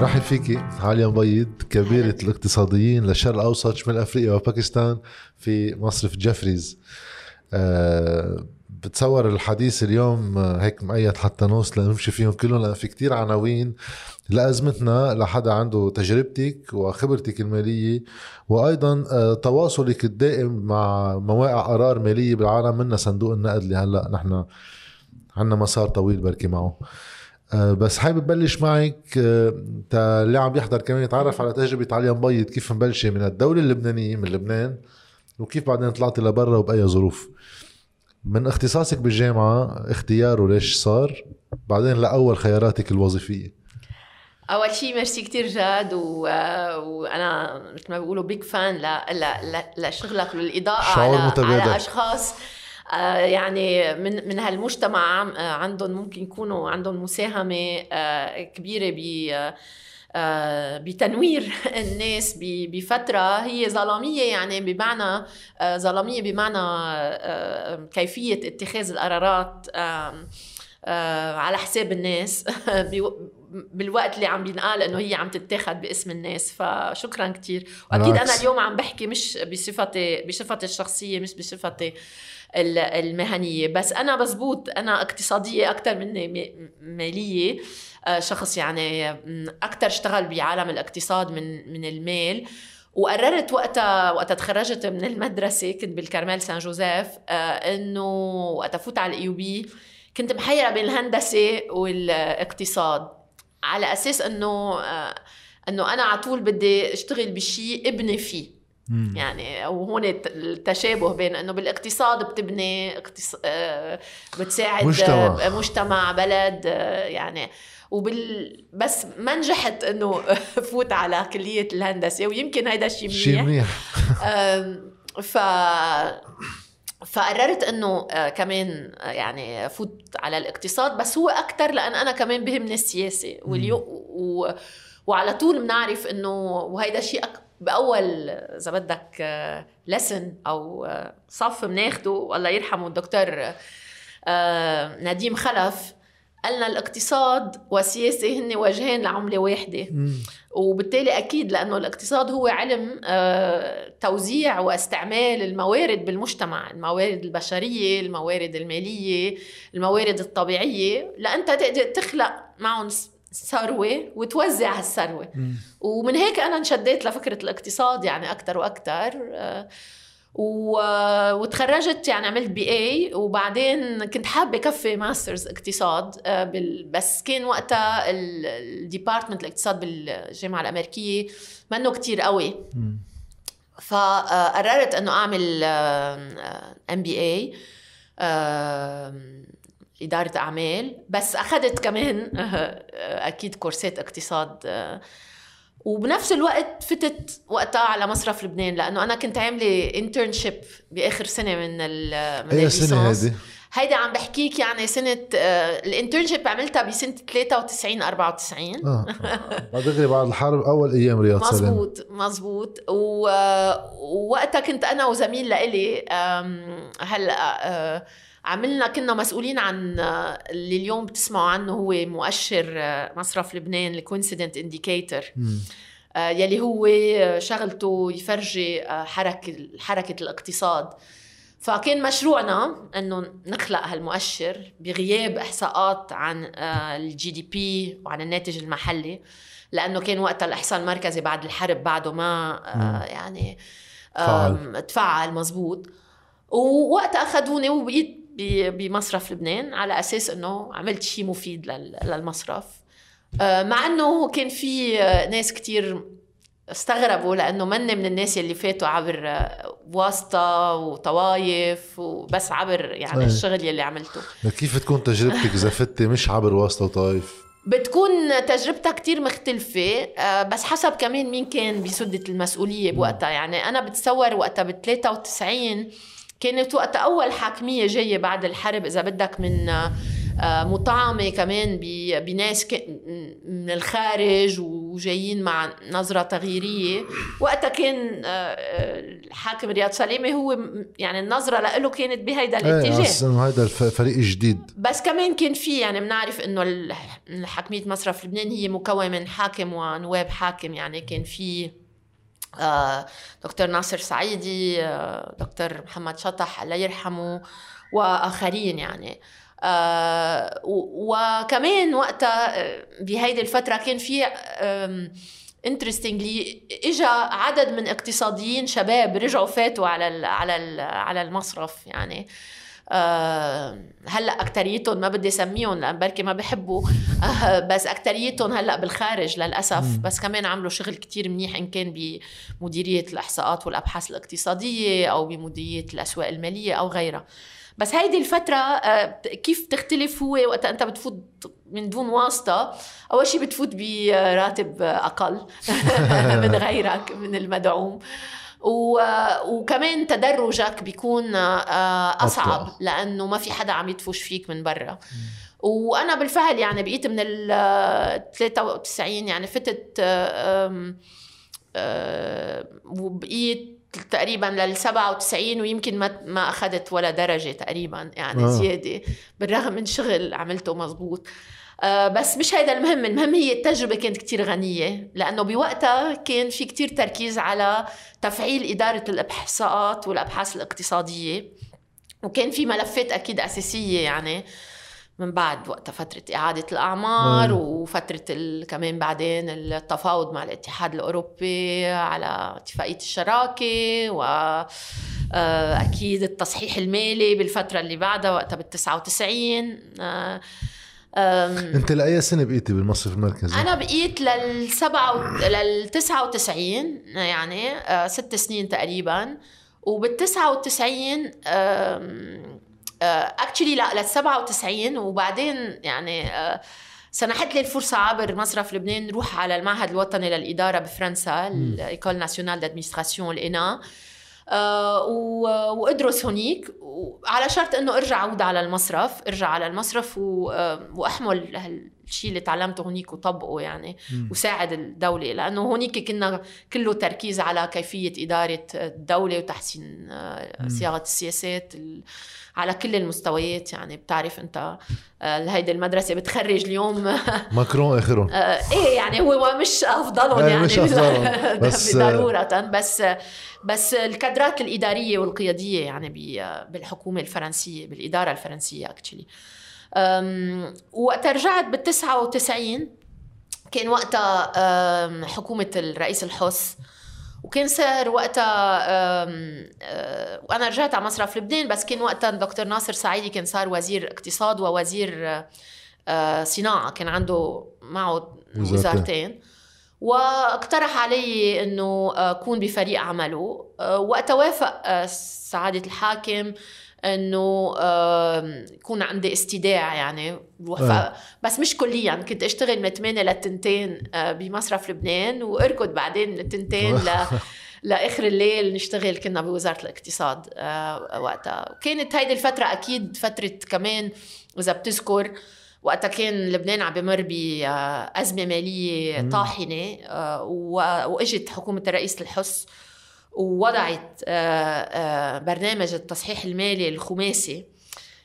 رحب فيكي عالية مبيض كبيرة الاقتصاديين للشرق الأوسط شمال أفريقيا وباكستان في مصرف جيفريز. أه بتصور الحديث اليوم هيك مقيد حتى نوصل لنمشي فيهم كلهم لأن في كتير عناوين لأزمتنا لحدا عنده تجربتك وخبرتك المالية وأيضا آه، تواصلك الدائم مع مواقع قرار مالية بالعالم منا صندوق النقد اللي هلأ نحن عنا مسار طويل بركي معه. آه، بس حابب بلش معك آه، اللي عم يحضر كمان يتعرف على تجربة عليا مبيض كيف مبلشة من الدولة اللبنانية من لبنان وكيف بعدين طلعتي لبرا وبأي ظروف. من اختصاصك بالجامعة اختياره ليش صار؟ بعدين لأول خياراتك الوظيفية. أول شيء ميرسي كثير جاد و... وأنا مثل ما بيقولوا بيج فان ل... ل... لشغلك وللاضاءه على... متبادل. على أشخاص. آه، يعني من من هالمجتمع آه، عندهم ممكن يكونوا عندهم مساهمة آه، كبيرة ب بتنوير الناس بفترة هي ظلامية يعني بمعنى ظلامية بمعنى كيفية اتخاذ القرارات على حساب الناس بالوقت اللي عم بينقال إنه هي عم تتاخد باسم الناس. فشكرا كثير وأكيد أنا اليوم عم بحكي مش بصفتي بصفتي الشخصية مش بصفتي المهنية. بس أنا مزبوط أنا اقتصادية أكثر مني مالية. آه، شخص يعني أكثر اشتغل بعالم الاقتصاد من من المال. وقررت وقتها وقتها تخرجت من المدرسة كنت بالكرمال سان جوزيف آه، إنه وقتها فوت على ال AUB. كنت محيرة بين الهندسة والاقتصاد. على أساس إنه آه، إنه أنا على طول بدي أشتغل بشيء ابني فيه. مم. يعني وهون التشابه بين إنه بالاقتصاد بتبني اقتص... آه، بتساعد مجتمع, مجتمع بلد آه، يعني. وبال بس ما نجحت إنه فوت على كلية الهندسة ويمكن هيدا الشيء منيح. شيء منيح ف فقررت إنه آه، كمان يعني فوت على الاقتصاد بس هو أكثر لأن أنا كمان بهمني السياسة واليوم و... وعلى طول بنعرف إنه وهيدا شيء أك... بأول إذا بدك لسن أو صف بناخده الله يرحمه الدكتور آه، نديم خلف قالنا الاقتصاد والسياسة هن وجهين لعملة واحدة. وبالتالي أكيد لأنه الاقتصاد هو علم آه، توزيع واستعمال الموارد بالمجتمع الموارد البشرية الموارد المالية الموارد الطبيعية. لأنت تقدر تخلق معهم ثروه وتوزع هالثروه ومن هيك أنا انشديت لفكرة الاقتصاد يعني أكثر وأكثر آه، و... وتخرجت يعني عملت BA وبعدين كنت حابة كفي masters اقتصاد آه، بال... بس كان وقتها ال department الاقتصاد بالجامعة الأمريكية منه كتير قوي. فقررت إنه أعمل MBA إدارة أعمال بس أخذت كمان أكيد كورسات اقتصاد. وبنفس الوقت فتت وقتها على مصرف لبنان لأنه أنا كنت عاملة internship بآخر سنة من ال من أي سنة هيدي؟ هيدي عم بحكيك يعني سنة ال internship عملتها بسنة 93 94 آه بعد دغري بعد الحرب أول أيام رياض سلام. مزبوط مزبوط ووقتها كنت أنا وزميل لإلي هلأ آه، عملنا كنا مسؤولين عن اللي اليوم بتسمعوا عنه هو مؤشر مصرف لبنان ال coincident indicator يلي هو شغلته يفرجي حركة حركة الاقتصاد. فكان مشروعنا إنه نخلق هالمؤشر بغياب إحصاءات عن ال GDP وعن الناتج المحلي لأنه كان وقتها الإحصاء المركزي بعد الحرب بعده ما يعني تفعل مزبوط. ووقتها أخذوني وبقيت بمصرف لبنان على أساس إنه عملت شيء مفيد للمصرف آه، مع إنه كان في آه، ناس كتير استغربوا لأنه مني من الناس اللي فاتوا عبر آه، واسطة وطوايف وبس عبر يعني صحيح. الشغل يلي عملته كيف تكون تجربتك إذا فتي مش عبر واسطة وطوايف؟ بتكون تجربتها كتير مختلفة بس حسب كمان مين كان بسدة المسؤولية بوقتها يعني أنا بتصور وقتها ب 93 كانت وقت أول حاكمية جاية بعد الحرب إذا بدك من مطعمة كمان بناس من الخارج وجايين مع نظرة تغييرية. وقتها كان الحاكم رياض سلامه هو يعني النظرة له كانت بهيدا إيه، الاتجاه. هذا الفريق جديد. بس كمان كان في يعني بنعرف إنه حكمية مصرف لبنان هي مكون من حاكم ونواب حاكم يعني كان في آه، دكتور ناصر سعيدي آه، دكتور محمد شطح الله يرحمه وآخرين يعني. آه، وكمان وقتها بهيدي الفترة كان في انترستنجلي اجى عدد من اقتصاديين شباب رجعوا فاتوا على على على المصرف يعني. آه هلأ أكتريتهم ما بدي أسميهم لأن بركي ما بحبوا آه بس أكتريتهم هلأ بالخارج للأسف. بس كمان عملوا شغل كتير منيح إن كان بمديرية الإحصاءات والأبحاث الاقتصادية أو بمديرية الأسواق المالية أو غيرها. بس هيدي الفترة آه كيف تختلف هو وقت أنت بتفوت من دون واسطة؟ أول شيء بتفوت براتب أقل. من غيرك من المدعوم. وكمان تدرجك بيكون آه، أصعب لأنه ما في حدا عم يدفش فيك من برا. وأنا بالفعل يعني بقيت من ال 93 يعني فتت آه، وبقيت تقريبا لل 97 ويمكن ما ما أخذت ولا درجة تقريبا يعني آه. زيادة بالرغم من شغل عملته مزبوط آه، بس مش هيدا المهم المهم هي التجربة كانت كتير غنية لأنه بوقتها كان في كتير تركيز على تفعيل إدارة الإحصاءات والأبحاث الاقتصادية وكان في ملفات أكيد أساسية يعني من بعد وقتها فترة إعادة الأعمار مم. وفترة كمان بعدين التفاوض مع الاتحاد الأوروبي على اتفاقية الشراكة وأكيد آه، التصحيح المالي بالفترة اللي بعدها وقتها بال 99 انت لأي سنة بقيتي بالمصرف المركزي؟ أنا بقيت للسبعة لل 99 يعني ست سنين تقريبا. وبال 99 actually لا لل 97 وبعدين يعني سنحت لي الفرصة عبر مصرف لبنان روح على المعهد الوطني للإدارة بفرنسا ال École nationale d'administration ال ENA آه، وادرس هونيك. على شرط إنه ارجع عود على المصرف ارجع على المصرف آه، وأحمل هالشيء اللي تعلمته هونيك وطبقه يعني وساعد الدولة. لأنه هونيك كنا كله تركيز على كيفية إدارة الدولة وتحسين آه، صياغة السياسات على كل المستويات يعني. بتعرف أنت هيدي المدرسة بتخرج اليوم. ماكرون اخرهم إيه يعني هو مش أفضلهم يعني. مش أفضلهم. بس ضروره بس بس الكادرات الإدارية والقيادية يعني بالحكومة الفرنسية بالإدارة الفرنسية اكشلي وقت رجعت بال 99 كان وقتها حكومة الرئيس الحس وكان صار وقتها أه، وأنا رجعت على مصرف لبنان بس كان وقتها دكتور ناصر سعيدي كان صار وزير اقتصاد ووزير أه، صناعة كان عنده معه وزارتين. واقترح علي إنه أكون بفريق عمله. أه، وقتها وافق سعادة الحاكم. إنه يكون عندي استداع يعني. أه. بس مش كليا. كنت أشتغل من 8 للتنتين آه، بمصرف لبنان وأركض بعدين من التنتين ل لآخر الليل نشتغل كنا بوزارة الاقتصاد آه، وقتها. وكانت هيدي الفترة أكيد فترة كمان إذا بتذكر وقتها كان لبنان عم بمر بأزمة مالية طاحنة آه، وإجت حكومة الرئيس الحس ووضعت آه، آه، برنامج التصحيح المالي الخماسي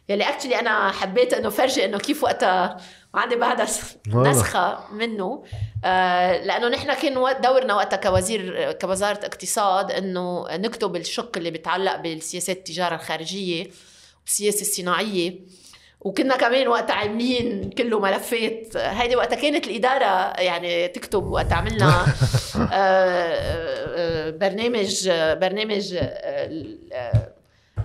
يلي actually أنا حبيت إنه فرجي إنه كيف وقتها وعندي بعدها نسخة منه. آه، لأنه نحن كان دورنا وقتها كوزير كوزارة اقتصاد إنه نكتب الشق اللي بيتعلق بالسياسات التجارة الخارجية والسياسة الصناعية. وكنا كمان وقت عاملين كله ملفات. هيدي وقتها كانت الإدارة يعني تكتب وقت عملنا آه، آه، برنامج برنامج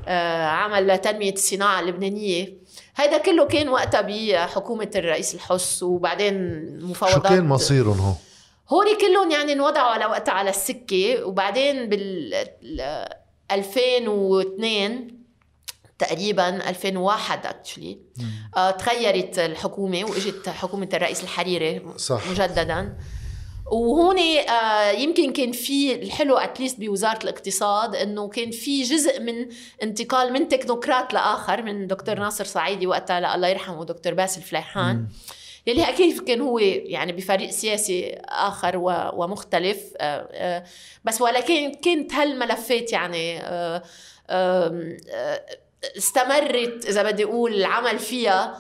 آه، عمل لتنمية الصناعة اللبنانية. هيدا كله كان وقتها بحكومة الرئيس الحس وبعدين مفاوضات. شو كان مصيرهم هون؟ هول كلهم يعني انوضعوا على وقتها على السكة وبعدين بال 2002 تقريبا 2001 اكشلي آه تغيرت الحكومة وإجت حكومة الرئيس الحريري صح. مجددا. وهون آه يمكن كان في الحلو اتليست بوزارة الاقتصاد إنه كان في جزء من انتقال من تكنوقراط لآخر من دكتور ناصر صعيدي وقتها الله يرحمه دكتور باسل فليحان يلي أكيد كان هو يعني بفريق سياسي آخر ومختلف آه، بس ولكن كانت هالملفات يعني استمرت إذا بدي أقول العمل فيها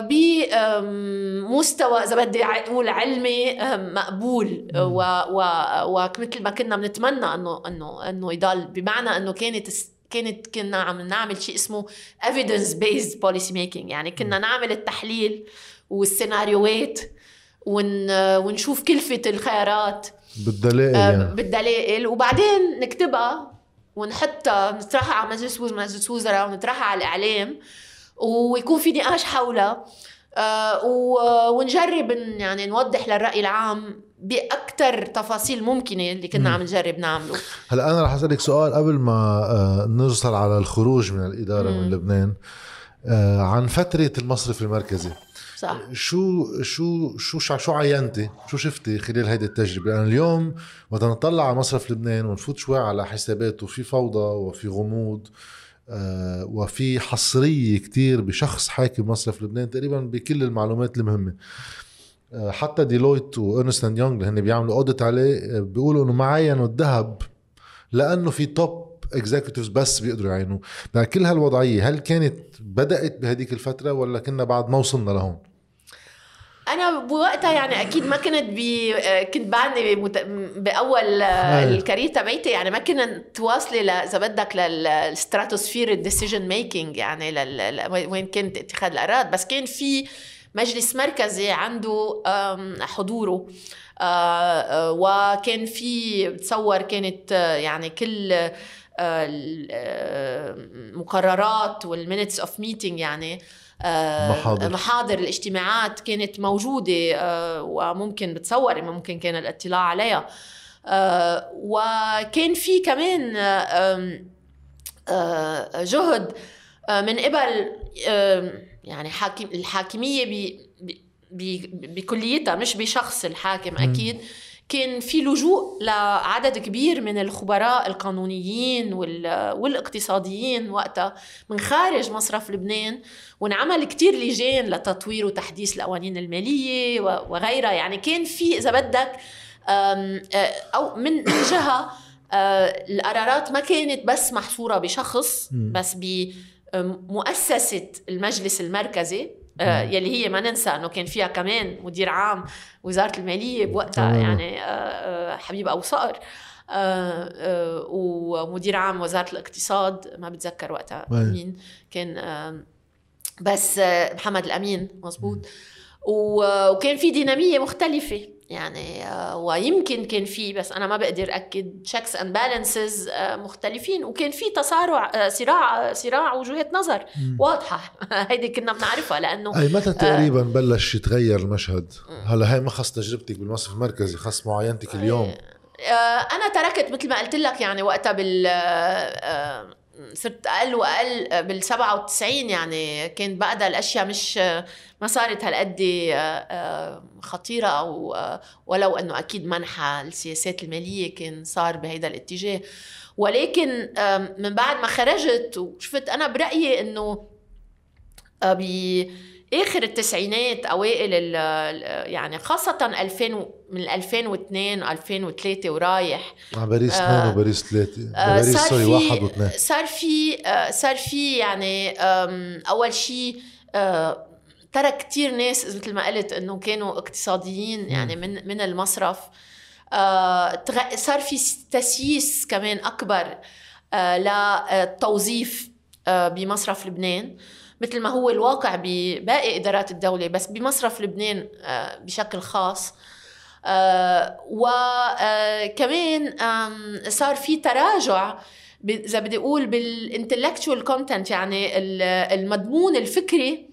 بمستوى إذا بدي أقول علمي مقبول. ومثل ما كنا بنتمنى إنه إنه إنه يضل. بمعنى إنه كانت كانت كنا عم نعمل شيء اسمه evidence based policy making. يعني كنا نعمل التحليل والسيناريوهات ون ونشوف كلفة الخيارات. بالدلائل آه، يعني. بالدلائل. وبعدين نكتبها ونحطها نطرحها على مجلس مجلس وزراء ونطرحها على الإعلام ويكون في نقاش حولها آه ونجرب يعني نوضح للرأي العام باكثر تفاصيل ممكنة اللي كنا عم نجرب نعمله. هلا أنا رح أسألك سؤال قبل ما آه نوصل على الخروج من الإدارة مم. من لبنان. آه عن فترة المصرف المركزي. صح. شو شو شو شو عينتي؟ شو شفتي خلال هيدي التجربة؟ لأن اليوم وقت نطلع على مصرف لبنان ونفوت شوي على حساباته في فوضى وفي غموض آه وفي حصرية كتير بشخص حاكم مصرف لبنان تقريبا بكل المعلومات المهمة. آه حتى Deloitte و Ernst & Young اللي هن بيعملوا audit عليه بيقولوا إنه ما عاينوا الذهب لأنه في توب اكزيكتيفز بس بيقدروا يعاينوا يعني كل هالوضعية هل كانت بدأت بهديك الفترة ولا كنا بعد ما وصلنا لهون؟ أنا بوقتها يعني أكيد ما كنت ب كنت بعدني بأول ال career تبعتي يعني ما كنا تواصلي إذا بدك لل stratosphere ال decision making يعني لل... وين كانت اتخاذ القرارات. بس كان في مجلس مركزي عنده حضوره آه، آه، وكان في بتصور كانت يعني كل المقررات وال minutes of meeting يعني آه، محاضر. محاضر الاجتماعات كانت موجودة آه، وممكن بتصور ممكن كان الاطلاع عليها. آه، وكان في كمان جهد من قبل يعني حاكم الحاكمية بكليتها مش بشخص الحاكم أكيد. كان في لجوء لعدد كبير من الخبراء القانونيين والاقتصاديين وقتها من خارج مصرف لبنان وانعمل كتير لجان لتطوير وتحديث القوانين المالية وغيرها. يعني كان في إذا بدك أو من جهة القرارات ما كانت بس محصورة بشخص بس بمؤسسة المجلس المركزي. آه يلي هي ما ننسى إنه كان فيها كمان مدير عام وزارة المالية بوقتها يعني آه, آه، حبيب ابو صقر آه آه ومدير عام وزارة الاقتصاد ما بتذكر وقتها مين كان آه بس محمد الأمين مزبوط وكان في دينامية مختلفة يعني آه، ويمكن كان في بس أنا ما بقدر أكد checks and balances مختلفين وكان في تصارع آه، صراع صراع وجهات نظر. واضحة. هيدي كنا بنعرفها لأنه أي متى تقريبا بلش يتغير المشهد؟ هلأ هاي ما خص تجربتك بالمصرف المركزي خص معاينتك اليوم. أنا تركت مثل ما قلت لك يعني وقتها بال صرت أقل وأقل بال 97 يعني كان بعدها الأشياء مش ما صارت هالقد آه، آه، خطيرة أو آه، ولو إنه أكيد منحى السياسات المالية كان صار بهيدا الاتجاه. ولكن من بعد ما خرجت وشفت أنا برأيي إنه آخر التسعينات أوائل يعني خاصة 2000 من 2002 2003 ورايح. باريس 2 آه وباريس 3 آه باريس سوري واحد واثنين. صار في آه صار في يعني أول شيء آه ترك كثير ناس مثل ما قلت إنه كانوا اقتصاديين يعني من من المصرف. صار في تسييس كمان أكبر للتوظيف بمصرف لبنان. مثل ما هو الواقع بباقي إدارات الدولة بس بمصرف لبنان آه، بشكل خاص. آه، وكمان آه، صار في تراجع إذا بدي أقول بال intellectual content يعني المضمون الفكري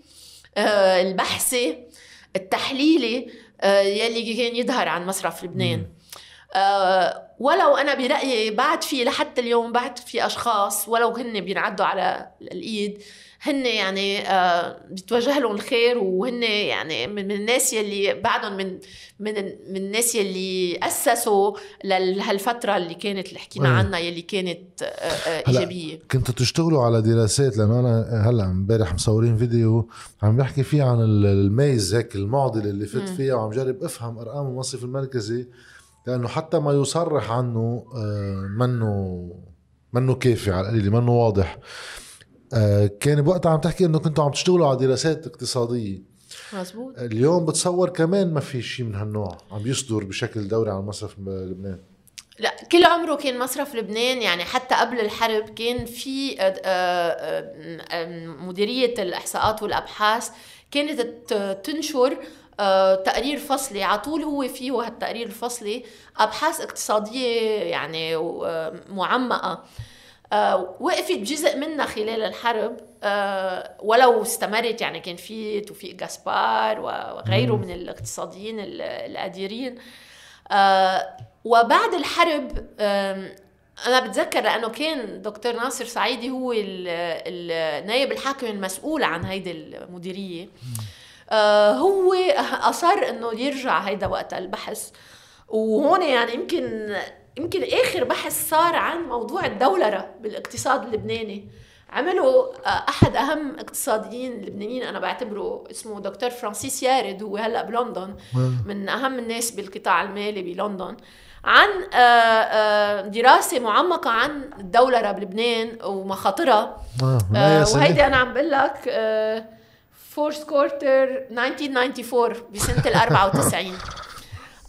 البحثي التحليلي يلي كان يظهر عن مصرف لبنان. ولو أنا برأيي بعد في لحتى اليوم بعد في أشخاص ولو هن بينعدوا على الإيد هن يعني آه بيتوجه لهم الخير وهن يعني من, من الناس يلي بعدهم من من من الناس يلي اسسوا لهالفترة اللي كانت اللي حكينا عنها يلي كانت آه آه إيجابية. كنتوا تشتغلوا على دراسات؟ لأنه أنا هلأ امبارح مصورين فيديو عم بحكي فيه عن الميز هيك المعضلة اللي فت فيها وعم جرب أفهم أرقام المصرف المركزي لأنه حتى ما يصرح عنه منه منه كافي على القليل منه واضح. كان بوقتها عم تحكي إنه كنتوا عم تشتغلوا على دراسات اقتصادية. مزبوط اليوم بتصور كمان ما في شيء من هالنوع. عم يصدر بشكل دوري على مصرف لبنان. لا كل عمره كان مصرف لبنان يعني حتى قبل الحرب كان في آه، آه، مديرية الإحصاءات والأبحاث كانت تنشر تقرير فصلي. على طول هو فيه هالتقرير الفصلي أبحاث اقتصادية يعني معمقة آه، وقفت جزء منها خلال الحرب آه، ولو استمرت يعني كان في توفيق جاسبار وغيره من الاقتصاديين القديرين آه، وبعد الحرب أنا بتذكر لأنه كان دكتور ناصر سعيدي هو النائب الحاكم المسؤول عن هيدي المديرية. هو أصر إنه يرجع هيدا وقت البحث. وهون يعني يمكن يمكن آخر بحث صار عن موضوع الدولره بالاقتصاد اللبناني. عملوا آه، أحد أهم اقتصاديين اللبنانيين أنا بعتبره اسمه دكتور فرانسيس يارد هو هلأ بلندن من أهم الناس بالقطاع المالي بلندن. عن آه، آه، دراسة معمقة عن الدولره بلبنان ومخاطرها. وهيدي أنا عم بقول لك fourth quarter 1994 بسنة ال 94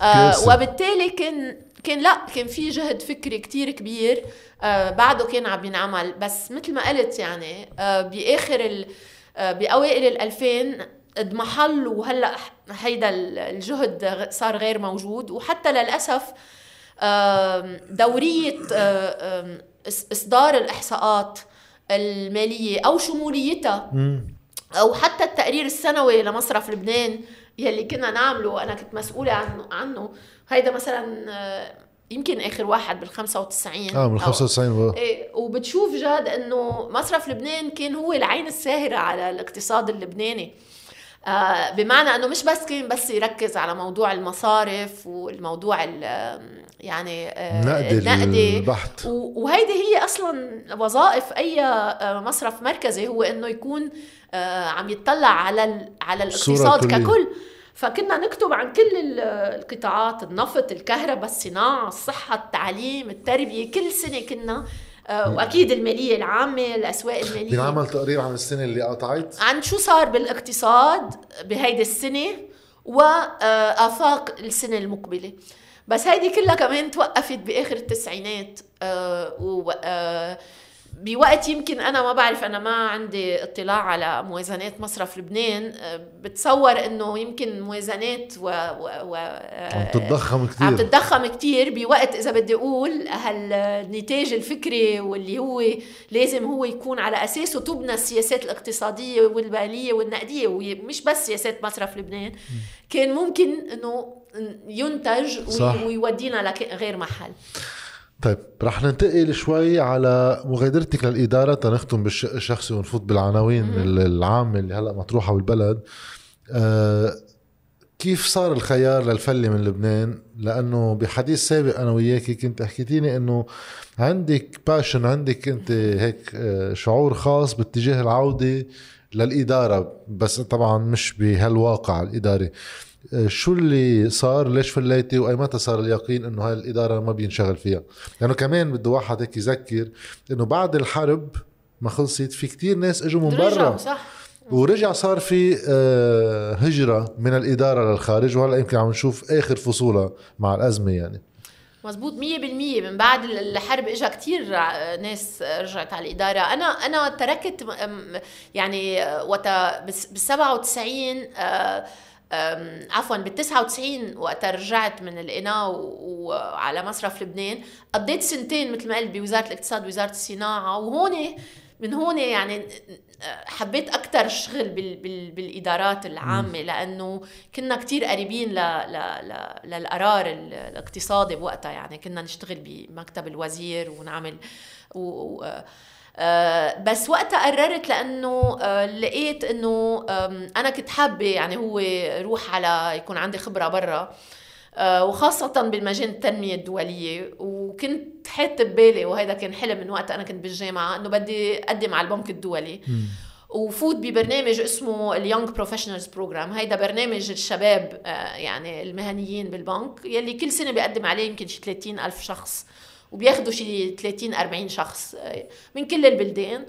وبالتالي كان كان لا كان في جهد فكري كتير كبير آه بعده كان عم ينعمل بس مثل ما قلت يعني آه بآخر آه بأوائل ال 2000 اضمحل وهلأ هيدا الجهد صار غير موجود. وحتى للأسف دورية إصدار الإحصاءات المالية أو شموليتها أو حتى التقرير السنوي لمصرف لبنان يلي كنا نعمله أنا كنت مسؤولة عنه عنه هيدا مثلا آه، يمكن آخر واحد بال 95 آه من 95 إيه وبتشوف جاد إنه مصرف لبنان كان هو العين الساهرة على الاقتصاد اللبناني. آه بمعنى إنه مش بس كان بس يركز على موضوع المصارف والموضوع يعني آه النقدي, البحث. وهيدي هي أصلا وظائف أي آه، مصرف مركزي هو إنه يكون آه عم يطلع على على الاقتصاد ككل. فكنا نكتب عن كل القطاعات النفط الكهرباء الصناعة الصحة التعليم التربية كل سنة كنا آه، وأكيد المالية العامة الأسواق المالية. بنعمل تقرير عن السنة اللي قطعت؟ عن شو صار بالاقتصاد بهيدي السنة وافاق السنة المقبلة. بس هيدي كلها كمان توقفت بآخر التسعينات آه، بوقت يمكن أنا ما بعرف أنا ما عندي اطلاع على موازنات مصرف لبنان. آه، بتصور إنه يمكن موازنات و, و, و عم تتضخم كثير عم تتضخم كثير بوقت إذا بدي أقول هالنتاج الفكري واللي هو لازم هو يكون على أساسه تبنى السياسات الاقتصادية والماليه والنقدية ومش بس سياسات مصرف لبنان. كان ممكن إنه ينتج صح. ويودينا لغير محل. طيب رح ننتقل شوي على مغادرتك للإدارة. تنختم بالشق الشخصي ونفوت بالعناوين العامة اللي هلأ مطروحة بالبلد أه كيف صار الخيار للفلة من لبنان؟ لأنه بحديث سابق أنا وياكي كنت حكيتيني أنه عندك باشن عندك أنت هيك آه، شعور خاص باتجاه العودة للإدارة. بس طبعا مش بهالواقع الإداري. شو اللي صار؟ ليش فليتي؟ وأي متى صار اليقين إنه هاي الإدارة ما بينشغل فيها؟ لأنه يعني كمان بده واحد هيك يذكر إنه بعد الحرب ما خلصت في كتير ناس إجوا من برا. صح. ورجع صار في آه، هجرة من الإدارة للخارج وهلأ يمكن عم نشوف آخر فصولها مع الأزمة يعني. مزبوط مية بالمية. من بعد الحرب اجى كتير ناس رجعت على الإدارة. أنا أنا تركت يعني وقت بال 97 عفوا بال 99 وقت رجعت من القناة وعلى مصرف لبنان. قضيت سنتين مثل ما قلت بوزارة الاقتصاد ووزارة الصناعة. وهون من هون يعني حبيت أكثر الشغل بال بال بالإدارات العامة لأنه كنا كتير قريبين ل ل ل للقرار الاقتصادي بوقتها. يعني كنا نشتغل بمكتب الوزير ونعمل و آه بس وقتها قررت لأنه آه لقيت إنه أنا كنت حابة يعني هو روح على يكون عندي خبرة برا. آه وخاصة بالمجال التنمية الدولية. وكنت حاط ببالي وهذا كان حلم من وقت أنا كنت بالجامعة إنه بدي أقدم على البنك الدولي. وفوت ببرنامج اسمه ال young professionals program هيدا برنامج الشباب آه، يعني المهنيين بالبنك يلي كل سنة بيقدم عليه يمكن شي 30 ألف شخص. وبياخذوا شي 30 40 شخص آه، من كل البلدان.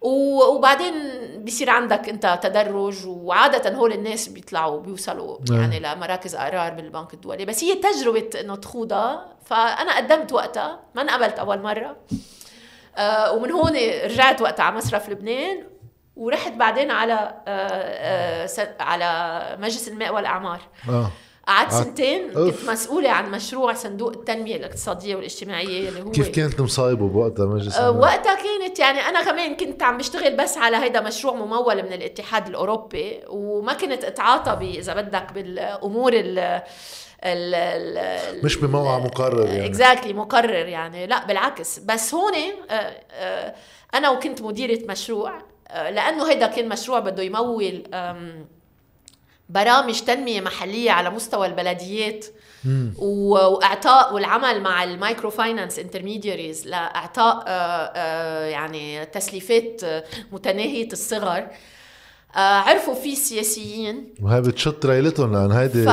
وبعدين بيصير عندك انت تدرج وعادة هول الناس بيطلعوا بيوصلوا نعم. يعني لمراكز قرار بالبنك الدولي. بس هي تجربة إنه تخوضها. فأنا قدمت وقتها ما انقبلت أول مرة. آه ومن هون رجعت وقتها على مصرف لبنان. ورحت بعدين على آه آه على مجلس الماء والأعمار. آه. قعدت سنتين كنت مسؤولة عن مشروع صندوق التنمية الاقتصادية والاجتماعية اللي هو كيف كانت مصايبة بوقتها مجلس أه وقتها كانت يعني أنا كمان كنت عم بشتغل بس على هيدا مشروع ممول من الاتحاد الأوروبي وما كنت أتعاطى إذا بدك بالأمور ال ال ال مش بموعى مقرر يعني. اكزاكتلي exactly مقرر يعني. لا بالعكس. بس هون أه، أنا وكنت مديرة مشروع لأنه هيدا كان مشروع بده يمول برامج تنمية محلية على مستوى البلديات وإعطاء والعمل مع ال microfinance intermediaries لإعطاء آه، آه، يعني تسليفات متناهية الصغر. آه، عرفوا في سياسيين. وهي بتشط ريلتهم لأن هيدي ف...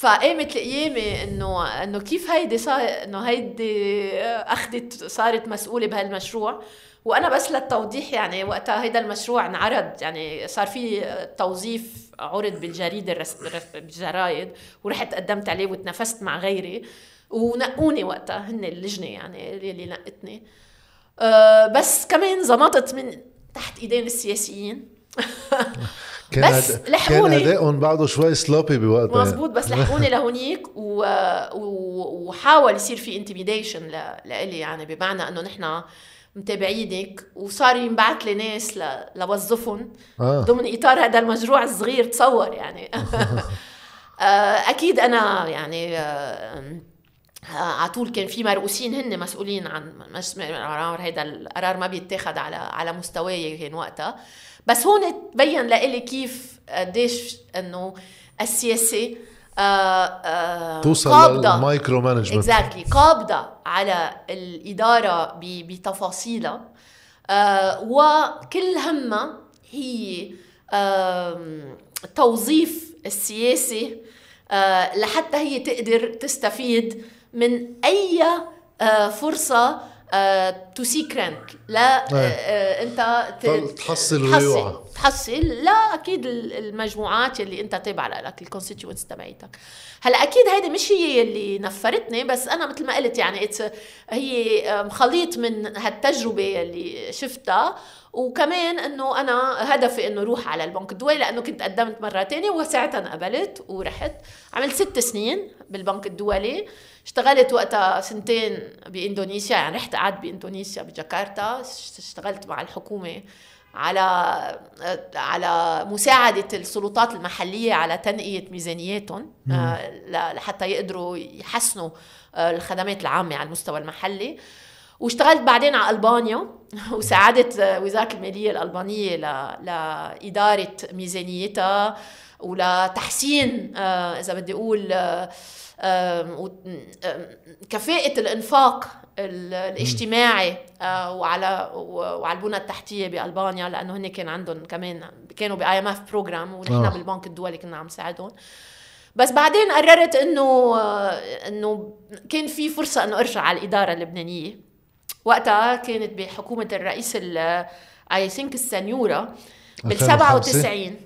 فقامت القيامة إنه إنه كيف هيدي صار إنه هيدي أخذت صارت مسؤولة بهالمشروع. وأنا بس للتوضيح يعني وقتها هيدا المشروع انعرض يعني صار في توظيف عرض بالجريدة بالجرايد ورحت قدمت عليه وتنافست مع غيري ونقوني وقتها هن اللجنة يعني اللي نقتني. أه بس كمان زمطت من تحت ايدين السياسيين. كان بس لحقوني. كان أدائهم بعده شوي sloppy بوقتها. مزبوط بس لحقوني لهونيك و... و... وحاول يصير في intimidation ل... لإلي يعني بمعنى إنه نحن متابعينك وصار ينبعث لي ناس. لوظفهم آه. ضمن إطار هذا المشروع الصغير تصور يعني آه، أكيد أنا يعني آه، على طول كان في مرؤوسين هن مسؤولين عن قرار هذا القرار ما بيتاخد على على مستواي كان وقتها بس هون تبين لإلي كيف قديش إنه السياسة آه، آه، توصل لل micromanagement exactly قابضة على الإدارة بتفاصيلها. آه، وكل همها هي توظيف السياسي لحتى هي تقدر تستفيد من أي فرصة to seek rent لا آه، آه، أنت تحصل تحصل, تحصل. لا أكيد المجموعات اللي أنت تابعه لك ال constituents تبعيتك. هلأ أكيد هيدي مش هي اللي نفرتني بس أنا مثل ما قلت يعني هي خليط من هالتجربة اللي شفتها. وكمان إنه أنا هدفي إنه أروح على البنك الدولي لأنه كنت قدمت مرة تانية وساعتها انقبلت ورحت. عملت ست سنين بالبنك الدولي. اشتغلت وقتها سنتين بإندونيسيا يعني رحت قعدت بإندونيسيا بجاكرتا اشتغلت مع الحكومة على على مساعدة السلطات المحلية على تنقية ميزانياتهم آه، لحتى يقدروا يحسنوا آه، الخدمات العامة على المستوى المحلي. واشتغلت بعدين على ألبانيا وساعدت وزارة المالية الألبانية لإدارة ميزانيتها. ولتحسين آه، إذا بدي أقول كفاءة الإنفاق الاجتماعي آه، وعلى وعلى البنى التحتية بألبانيا لأنه هن كان عندهم كمان كانوا ب IMF program ونحن آه. بالبنك الدولي كنا عم نساعدهم بس بعدين قررت إنه آه، إنه كان في فرصة إنه أرجع على الإدارة اللبنانية. وقتها كانت بحكومة الرئيس I think السنيورة بال 97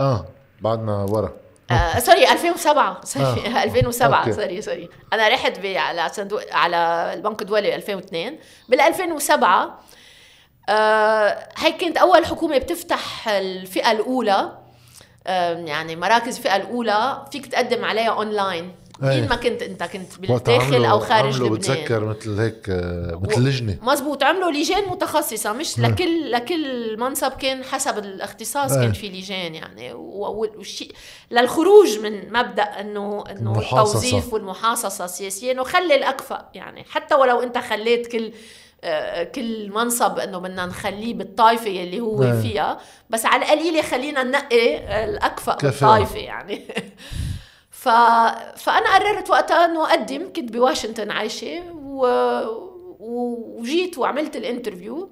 آه. بعدنا ورا. آه sorry 2007 sorry آه. 2007 sorry sorry. أنا رحت على صندوق على البنك الدولي 2002 بال 2007 آه هي كانت أول حكومة بتفتح الفئة الأولى. آه يعني مراكز الفئة الأولى. فيك تقدم عليها أونلاين. مين إيه. ما كنت أنت كنت بالداخل أو خارج عملوا لبنان بتذكر مثل هيك آه، مثل لجنة مزبوط عملوا لجان متخصصة مش إيه. لكل لكل منصب كان حسب الاختصاص كان إيه. في لجان يعني والشيء للخروج من مبدأ انه إنه التوظيف والمحاصصة السياسية إنه خلي الأكفأ يعني حتى ولو أنت خليت كل كل منصب إنه بدنا نخليه بالطائفه اللي هو نعم. فيها بس على القليله خلينا ننقي الأكفأ بالطائفه يعني ف... فأنا قررت وقتها إنه أقدم كنت بواشنطن عايشة و... وجيت وعملت ال interview.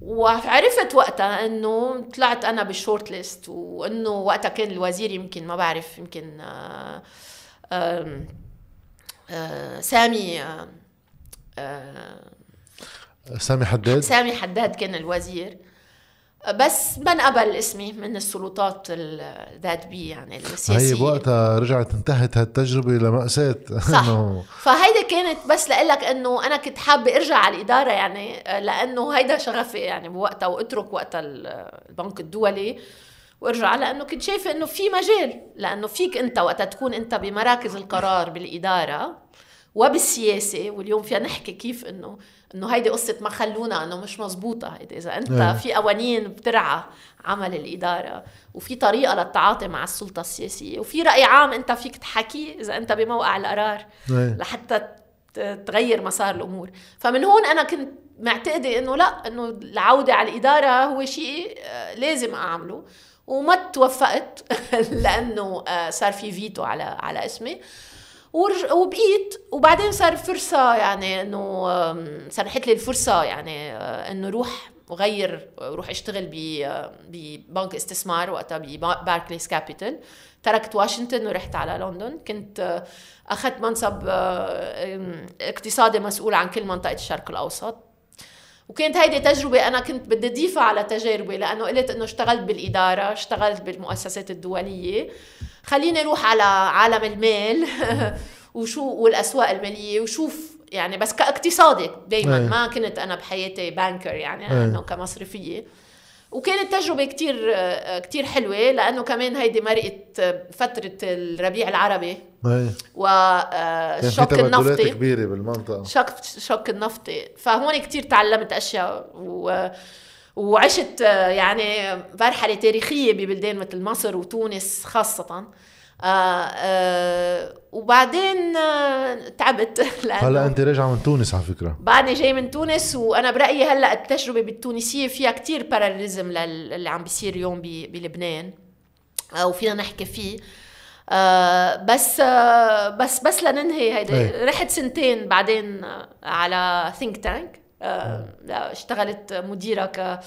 وعرفت وقتها إنه طلعت أنا بال short list وإنه وقتها كان الوزير يمكن ما بعرف يمكن آآ آآ آآ سامي سامي حداد؟ سامي حداد كان الوزير. بس ما انقبل اسمي من السلطات ذات بي يعني السياسية. هي بوقتها رجعت انتهت هالتجربة لمأساة. صح. فهيدا كانت بس لقلك إنه أنا كنت حابة أرجع على الإدارة يعني لأنه هيدا شغفي يعني بوقتها وأترك وقتها البنك الدولي وأرجع لأنه كنت شايفة إنه في مجال لإنه فيك أنت وقتها تكون أنت بمراكز القرار بالإدارة وبالسياسة واليوم فينا نحكي كيف إنه إنه هيدي قصة ما خلونا إنه مش مزبوطة هيدي إذا أنت أيه. في قوانين بترعى عمل الإدارة وفي طريقة للتعاطي مع السلطة السياسية وفي رأي عام أنت فيك تحكيه إذا أنت بموقع القرار أيه. لحتى تغير مسار الأمور فمن هون أنا كنت معتقدة إنه لا إنه العودة على الإدارة هو شيء آه، لازم أعمله وما توفقت لأنه آه، صار في فيتو على على اسمي وبقيت. وبعدين صار فرصة يعني إنه سنحت لي الفرصة يعني آه، إنه روح وغير روح أشتغل ببنك استثمار وقتها بباركليز كابيتال تركت واشنطن ورحت على لندن. كنت آه، أخذت منصب آه، اقتصادي مسؤول عن كل منطقة الشرق الأوسط. وكانت هيدي تجربة أنا كنت بدي أضيفها على تجاربي لأنه قلت إنه اشتغلت بالإدارة اشتغلت بالمؤسسات الدولية. خليني أروح على عالم المال وشو والأسواق المالية وشوف يعني بس كاقتصادي دايما. إيه. ما كنت أنا بحياتي بانكر يعني إيه. أنه كمصرفية. وكانت تجربة كتير كتير حلوة لأنه كمان هيدي مرقت فترة الربيع العربي. والشوك النفطي. كبيرة بالمنطقة. شوك شوك النفطي. فهون كتير تعلمت أشياء و وعشت يعني مرحلة تاريخية ببلدان مثل مصر وتونس خاصة. آه آه وبعدين آه تعبت. هلا أنت راجعة من تونس على فكرة. بعدني جاي من تونس وأنا برأيي هلا التجربة بالتونسية فيها كتير باراليزم للي عم بيصير اليوم بلبنان آه وفينا نحكي فيه. آه بس آه بس بس لننهي هيدي إيه. رحت سنتين بعدين على ثينك تانك آه اشتغلت مديرة ك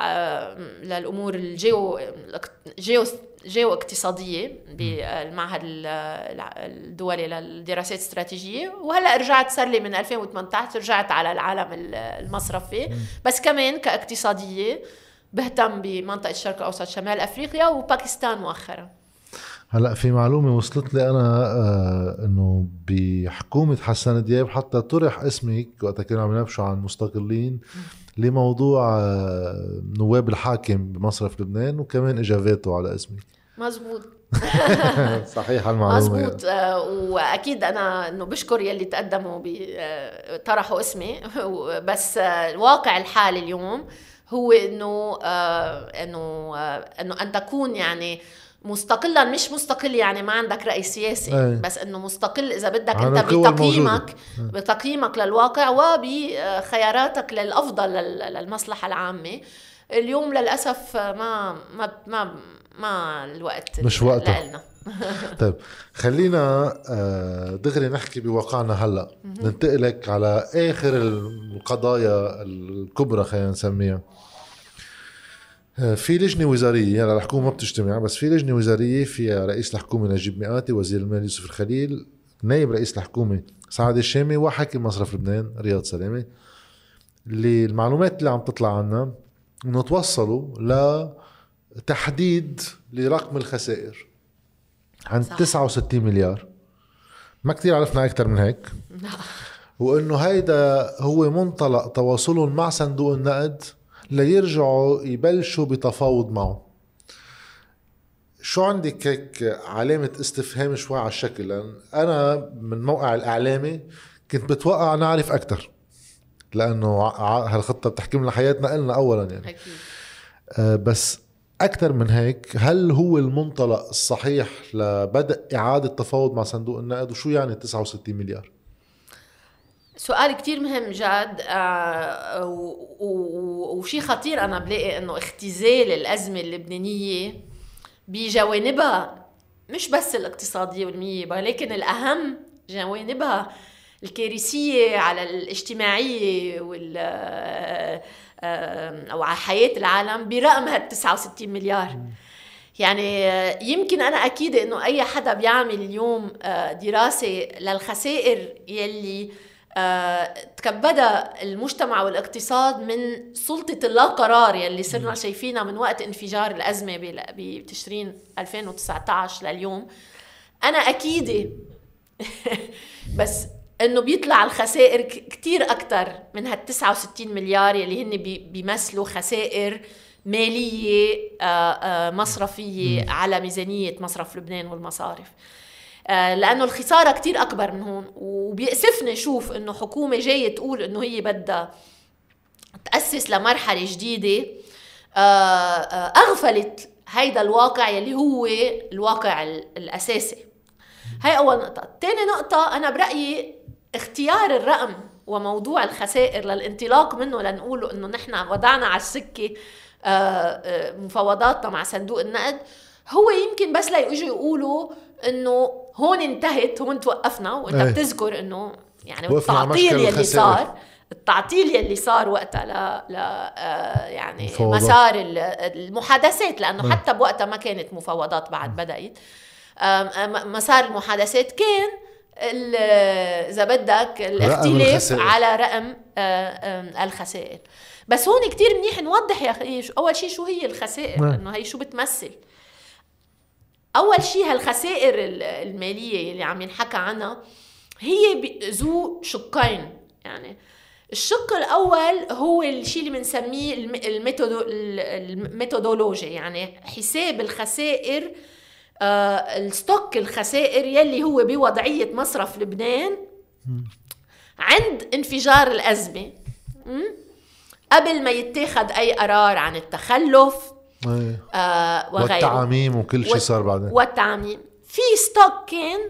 آه، للأمور الجيو جيو جيو اقتصادية بالمعهد الدولي للدراسات الاستراتيجية. وهلا رجعت صار لي من 2018 رجعت على العالم المصرفي. بس كمان كاقتصادية بهتم بمنطقة الشرق الأوسط شمال أفريقيا وباكستان مؤخرا. هلا في معلومة وصلت لي أنا آه إنه بحكومة حسن دياب حتى طرح اسمك وقت كانوا عم ينبشوا عن المستقلين لموضوع آه نواب الحاكم بمصرف لبنان وكمان اجى فيتو على اسمك مزبوط. صحيح المعلومة. مزبوط. آه وأكيد أنا إنه بشكر يلي تقدموا طرحوا اسمي. بس الواقع الحالي اليوم هو إنه إنه إنه أن تكون يعني مستقلا مش مستقل يعني ما عندك رأي سياسي أي. بس إنه مستقل إذا بدك أنت بتقييمك بتقييمك للواقع وبخياراتك للأفضل للمصلحة العامة. اليوم للأسف ما ما ما ما الوقت مش وقتها. طيب خلينا آه، دغري نحكي بواقعنا هلأ. ننتقلك على آخر القضايا الكبرى خلينا نسميها. في لجنة وزارية هلا الحكومة ما بتجتمع بس في لجنة وزارية فيها رئيس الحكومة نجيب مئاتي وزير المال يوسف الخليل نائب رئيس الحكومة سعد الشامي وحاكم مصرف لبنان رياض سلامة. اللي المعلومات اللي عم تطلع عنا انه توصلوا لتحديد لرقم الخسائر عن صح. 69 مليار. ما كتير عرفنا أكثر من هيك. وإنه هيدا هو منطلق تواصلهم مع صندوق النقد ليرجعوا يبلشوا بتفاوض معه شو عندك هيك علامة استفهام شوي على الشكل لأن أنا من موقع الإعلامي كنت بتوقع نعرف أكثر لأنه هالخطة بتحكم لنا حياتنا إلنا أولا يعني أكيد. آه بس أكثر من هيك هل هو المنطلق الصحيح لبدء إعادة تفاوض مع صندوق النقد وشو يعني 69 مليار؟ سؤال كتير مهم جاد آه وشي خطير أنا بلاقي إنه اختزال الأزمة اللبنانية بجوانبها مش بس الاقتصادية والمية ولكن الأهم جوانبها الكارثية على الاجتماعية وال آه، آه، أو على حياة العالم برقم هال 69 مليار. يعني آه، يمكن أنا أكيد إنه أي حدا بيعمل اليوم دراسة للخسائر يلي تكبدها المجتمع والاقتصاد من سلطة اللا قرار يلي صرنا شايفينها من وقت انفجار الأزمة بتشرين 2019 لليوم. أنا أكيدة بس إنه بيطلع الخسائر كتير أكثر من هال 69 مليار يلي هن بيمثلوا خسائر مالية آه، آه، مصرفية على ميزانية مصرف لبنان والمصارف. آه، لأنه الخسارة كتير أكبر من هون. وبيأسفني شوف إنه حكومة جاية تقول إنه هي بدها تأسس لمرحلة جديدة. أغفلت هيدا الواقع يلي هو الواقع الأساسي. هاي أول نقطة. ثاني نقطة أنا برأيي اختيار الرقم وموضوع الخسائر للانطلاق منه لنقول إنه نحن وضعنا على السكة آه، آه، مفاوضاتنا مع صندوق النقد هو يمكن بس ليجوا يقولوا إنه هون انتهت هون توقفنا وإنت أيه. بتذكر إنه يعني التعطيل يلي صار التعطيل يلي صار وقتها ل, ل... آه، يعني مفوضات. مسار المحادثات لأنه أيه. حتى بوقتها ما كانت مفاوضات بعد بدأت مسار المحادثات كان إذا بدك الاختلاف رقم على رقم آه، الخسائر بس هون كتير منيح نوضح يا أخي أول شيء شو هي الخسائر نعم. إنه هي شو بتمثل أول شيء هالخسائر المالية اللي عم ينحكى عنها هي ذو شقين. يعني الشق الأول هو الشيء اللي بنسميه ال methodology يعني حساب الخسائر آه ال stock الخسائر يلي هو بوضعية مصرف لبنان عند انفجار الأزمة. قبل ما يتاخد أي قرار عن التخلف. آه وغيره. والتعاميم وكل شيء صار بعدين. والتعاميم. في stock كان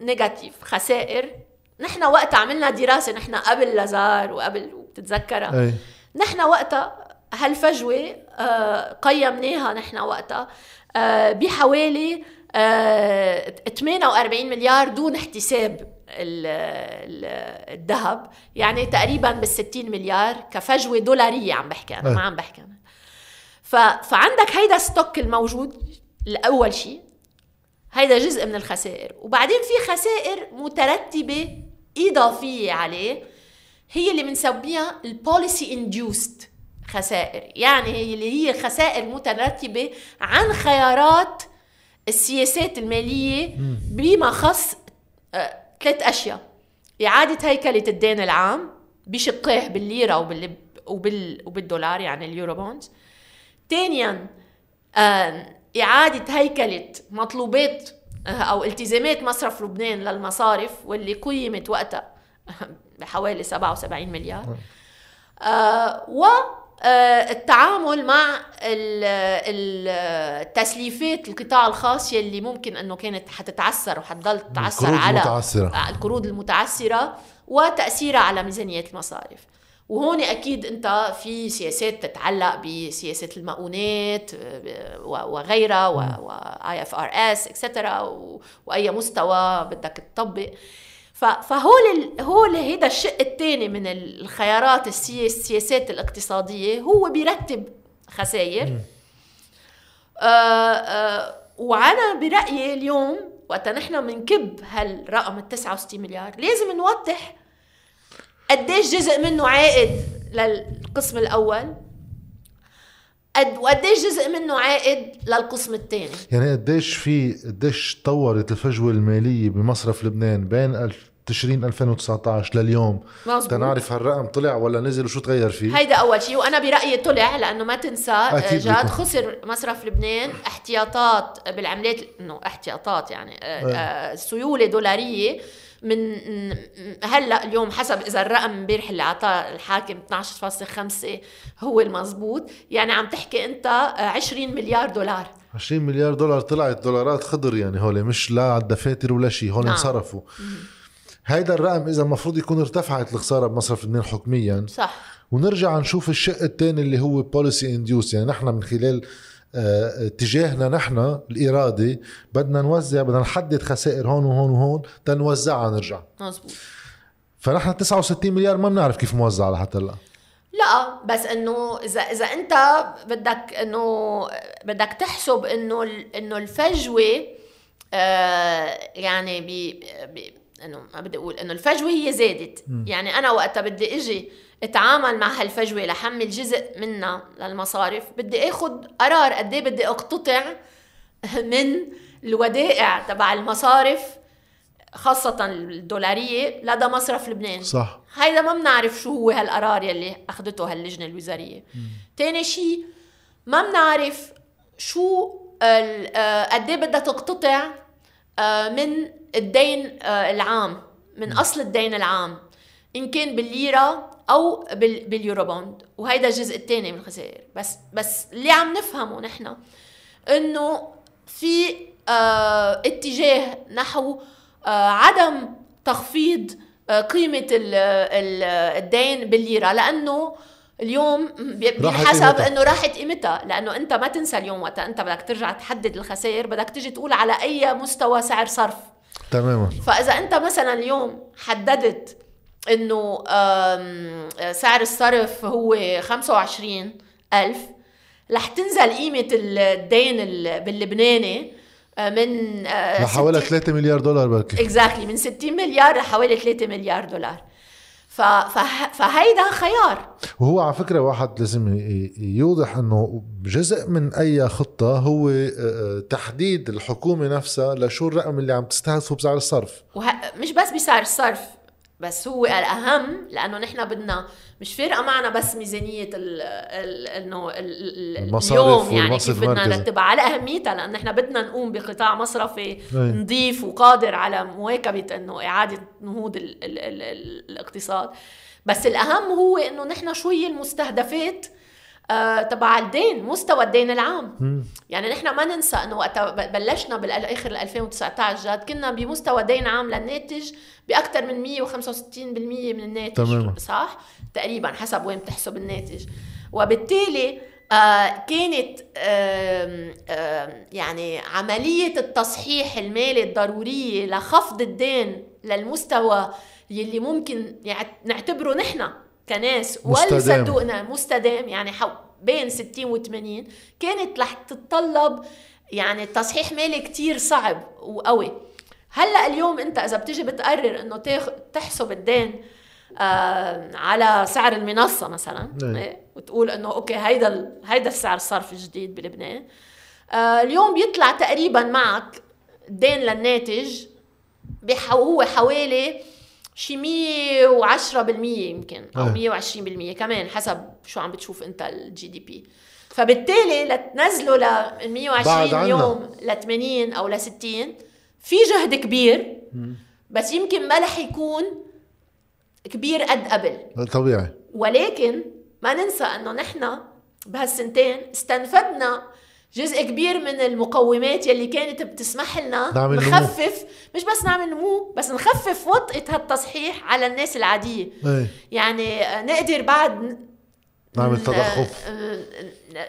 negative خسائر. نحن وقتها عملنا دراسة نحن قبل لازار وقبل بتتذكرها. أيه. نحن وقتها هالفجوة آه قيمناها نحن وقتها آه، بحوالي 48 آه، مليار دون احتساب الذهب. يعني تقريبا بال 60 مليار كفجوة دولارية عم بحكي أنا ما عم بحكي. أنا فعندك هيدا stock الموجود الأول شيء هيدا جزء من الخسائر. وبعدين في خسائر مترتبة إضافية عليه هي اللي بنسميها ال policy induced خسائر. يعني اللي هي خسائر مترتبة عن خيارات السياسات المالية بما خص آه، ثلاث أشياء. إعادة هيكلة الدين العام بشقيه بالليرة وبال وبال وبالدولار يعني اليورو بونز. ثانيا إعادة هيكلة مطلوبات آه، أو التزامات مصرف لبنان للمصارف واللي قيمت وقتها بحوالي 77 مليار. آه و آه، التعامل مع التسليفات القطاع الخاص يلي ممكن إنه كانت حتتعثر وحتضل تتعثر على المتعثرة. آه، القروض المتعثره وتأثيرها على ميزانيه المصارف. وهون أكيد أنت في سياسات تتعلق بسياسه المؤونات وغيرها و IFRS etcetera وأي مستوى بدك تطبق. فهول هول هيدا الشق الثاني من الخيارات السياسات الاقتصادية هو بيرتب خسائر. آه آه وأنا برأيي اليوم وقت نحن بنكب هالرقم ال 69 مليار لازم نوضح قديش جزء منه عائد للقسم الأول؟ قد وقديش جزء منه عائد للقسم الثاني؟ يعني قديش في قديش تطورت الفجوة المالية بمصرف لبنان بين تشرين 2019 لليوم. مزبوط. تنعرف هالرقم طلع ولا نزل وشو تغير فيه؟ هيدا أول شيء وأنا برأيي طلع لأنه ما تنسى. آه، جاد خسر مصرف لبنان احتياطات بالعملات إنه احتياطات يعني آه، إيه. آه، سيولة دولارية من هلأ اليوم حسب إذا الرقم امبارح اللي أعطاه الحاكم 12.5 هو المزبوط يعني عم تحكي أنت 20 مليار دولار. 20 مليار دولار طلعت دولارات خضر يعني هول مش لا على الدفاتر ولا شيء هول نعم. هيدا الرقم إذا المفروض يكون ارتفعت الخسارة بمصرف لبنان حكميا. صح. ونرجع نشوف الشق الثاني اللي هو بوليسي انديوس يعني نحن من خلال آه، اتجاهنا نحن الارادي بدنا نوزع بدنا نحدد خسائر هون وهون وهون تنوزعها نرجع. مزبوط فنحن 69 مليار ما بنعرف كيف موزعة لحتى هلا. لا بس إنه إذا إذا أنت بدك إنه بدك تحسب إنه إنه الفجوة آه يعني بي, بي إنه ما بدي أقول إنه الفجوة هي زادت. م. يعني أنا وقتها بدي إجي أتعامل مع هالفجوة لحمل جزء منها للمصارف. بدي آخذ قرار قد إيه بدي أقتطع من الودائع تبع المصارف خاصة الدولارية لدى مصرف لبنان. صح. هيدا ما بنعرف شو هو هالقرار يلي أخذته هاللجنة الوزارية. تاني شيء ما بنعرف شو آه، قد إيه بدها تقتطع من الدين آه، العام من أصل الدين العام. إن كان بالليرة أو باليورو بوند وهيدا الجزء الثاني من الخسائر. بس بس اللي عم نفهمه نحن إنه في آه اتجاه نحو عدم تخفيض قيمة الدين بالليرة. لأنه اليوم بحسب إنه راحت قيمتها لأنه أنت ما تنسى اليوم وقتها أنت بدك ترجع تحدد الخسائر بدك تجي تقول على أي مستوى سعر صرف. تماما. فإذا أنت مثلا اليوم حددت إنه سعر الصرف هو 25 ألف رح تنزل قيمة الدين باللبناني آه، من آه، لحوالي 3 مليار دولار بركي اكزاكتلي من 60 مليار لحوالي 3 مليار دولار. فهيدا خيار. وهو على فكرة واحد لازم يوضح إنه جزء من أي خطة هو آه، تحديد الحكومة نفسها لشو الرقم اللي عم تستهدفه بسعر الصرف. وه... مش بس بسعر الصرف بس هو الأهم لأنه نحن بدنا مش فارقة معنا بس ميزانية ال ال إنه اليوم يعني كيف بدنا نرتبها. على أهميتها لأن نحن بدنا نقوم بقطاع مصرفي نظيف وقادر على مواكبة إنه إعادة نهوض ال ال ال الاقتصاد. بس الأهم هو إنه نحن شو هي المستهدفات تبع الدين مستوى الدين العام م. يعني نحن ما ننسى إنه وقت بلشنا بالآخر 2019 جاد كنا بمستوى دين عام للناتج بأكثر من 165% من الناتج تمام. صح تقريبا حسب وين بتحسب الناتج وبالتالي آه كانت آه آه يعني عملية التصحيح المالي الضرورية لخفض الدين للمستوى يلي ممكن نعتبره نحن كناس ولا صدقنا مستدام يعني حو بين 60 و 80 كانت رح تتطلب يعني تصحيح مالي كتير صعب وقوي. هلأ اليوم أنت إذا بتيجي بتقرر إنه تحسب الدين آه على سعر المنصة مثلا نعم. إيه وتقول إنه okay هيدا هيدا السعر الصرف الجديد بلبنان. آه اليوم بيطلع تقريبا معك الدين للناتج هو حوالي شي 110% يمكن أو 120% كمان حسب شو عم بتشوف أنت ال GDP فبالتالي لتنزله ل 120 يوم ل 80 أو ل 60 في جهد كبير بس يمكن ما رح يكون كبير قد قبل. طبيعي. ولكن ما ننسى إنه نحن بهالسنتين استنفدنا جزء كبير من المقومات يلي كانت بتسمح لنا نعمل نخفف نمو. مش بس نعمل نمو بس نخفف وطئة هالتصحيح على الناس العادية إيه. يعني نقدر بعد نعمل تضخف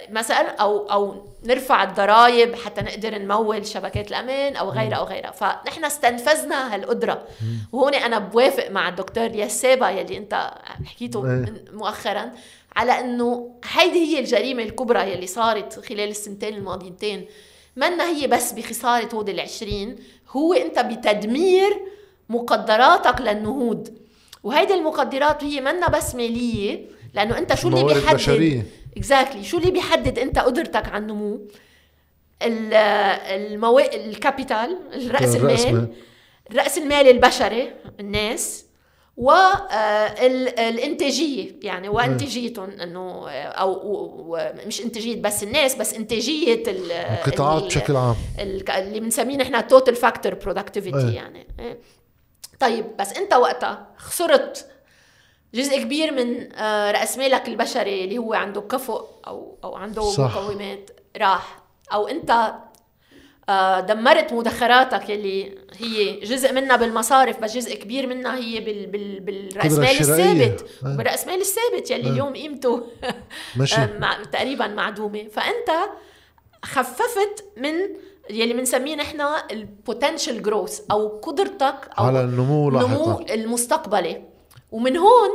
مثلا أو أو نرفع الضرائب حتى نقدر نمول شبكات الأمان أو غيرها أو غيرها فنحن استنفذنا هالقدرة وهون أنا بوافق مع الدكتور ياسابا يلي أنت حكيته إيه. مؤخرا على إنه هيدي هي الجريمة الكبرى يلي صارت خلال السنتين الماضيتين. منا هي بس بخسارة هود العشرين هو إنت بتدمير مقدراتك للنهوض. وهيدي المقدرات هي منا بس مالية لأنه إنت شو اللي بيحدد؟ exactly. شو اللي بيحدد إنت قدرتك على النمو؟ المو... ال capital الرأس المال. الرأس المال البشري الناس. والانتاجيه آه، يعني وانتاجيتهم إنه آه، أو مش إنتاجية بس الناس بس إنتاجية القطاعات بشكل عام. اللي بنسميه نحن total factor productivity يعني. إيه. طيب بس أنت وقتها خسرت جزء كبير من آه، رأس مالك البشري اللي هو عنده كفؤ أو أو عنده صح. مقومات راح. أو أنت دمرت مدخراتك اللي هي جزء منها بالمصارف بس جزء كبير منها هي بال بال بالرأس مال الثابت. آه. بالراس مال الثابت يلي آه. اليوم قيمته ماشي. مع تقريبا معدومة. فأنت خففت من يلي بنسميه نحن البوتنشال جروث أو قدرتك أو على النمو النمو المستقبلي. ومن هون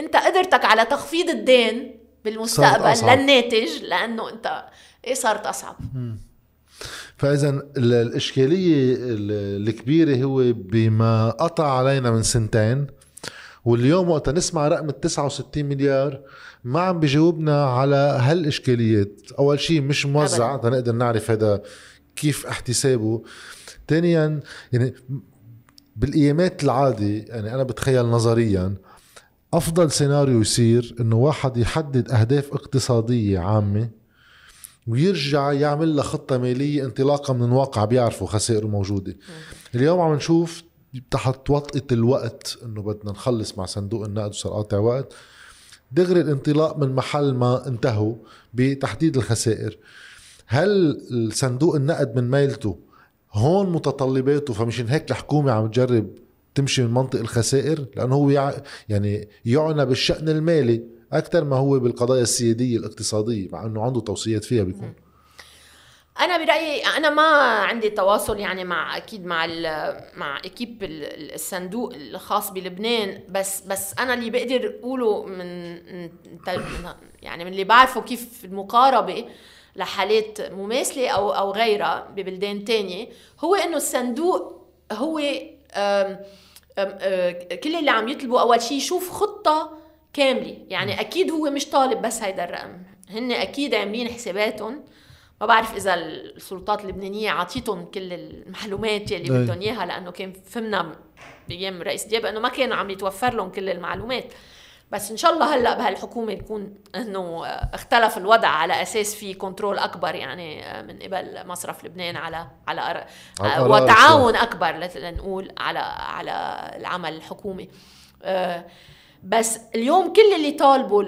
أنت قدرتك على تخفيض الدين بالمستقبل للناتج لأنه أنت إيه صارت أصعب. فإذا الإشكالية الكبيرة هو بما قطع علينا من سنتين واليوم وقت نسمع رقم ال 69 مليار ما عم بجاوبنا على هالإشكاليات. أول شيء مش موزع تنقدر نعرف هذا كيف احتسابه. ثانيا يعني بالأيامات العادي يعني أنا بتخيل نظريا أفضل سيناريو يصير إنه واحد يحدد أهداف اقتصادية عامة ويرجع يعمل لها خطة مالية انطلاقا من واقع بيعرفوا خسائر موجودة. اليوم عم نشوف تحت وطئة الوقت إنه بدنا نخلص مع صندوق النقد وصار قاطع وقت دغري الانطلاق من محل ما انتهوا بتحديد الخسائر. هل صندوق النقد من ميلته هون متطلباته فمشان هيك الحكومة عم تجرب تمشي من منطق الخسائر؟ لأنه هو يعني يعنى بالشأن المالي. أكثر ما هو بالقضايا السيادية الاقتصادية مع إنه عنده توصيات فيها بيكون. أنا برأيي أنا ما عندي تواصل يعني مع أكيد مع مع إكيب الصندوق الخاص بلبنان بس بس أنا اللي بقدر أقوله من يعني من اللي بعرفه كيف المقاربة لحالات مماثلة أو أو غيرها ببلدان تانية هو إنه الصندوق هو كل اللي عم يطلبوا أول شيء يشوف خطة كاملة. يعني أكيد هو مش طالب بس هيدا الرقم. هن أكيد عاملين حساباتهم. ما بعرف إذا السلطات اللبنانية عطيتهم كل المعلومات يلي بدهم إياها لأنه كان فهمنا بأيام رئيس دياب إنه ما كانوا عم يتوفر لهم كل المعلومات. بس إن شاء الله هلأ بهالحكومة يكون إنه اختلف الوضع على أساس في control أكبر يعني من قبل مصرف لبنان على على, على وتعاون أكبر لنقول على على العمل الحكومي. آه، بس اليوم كل اللي طالبه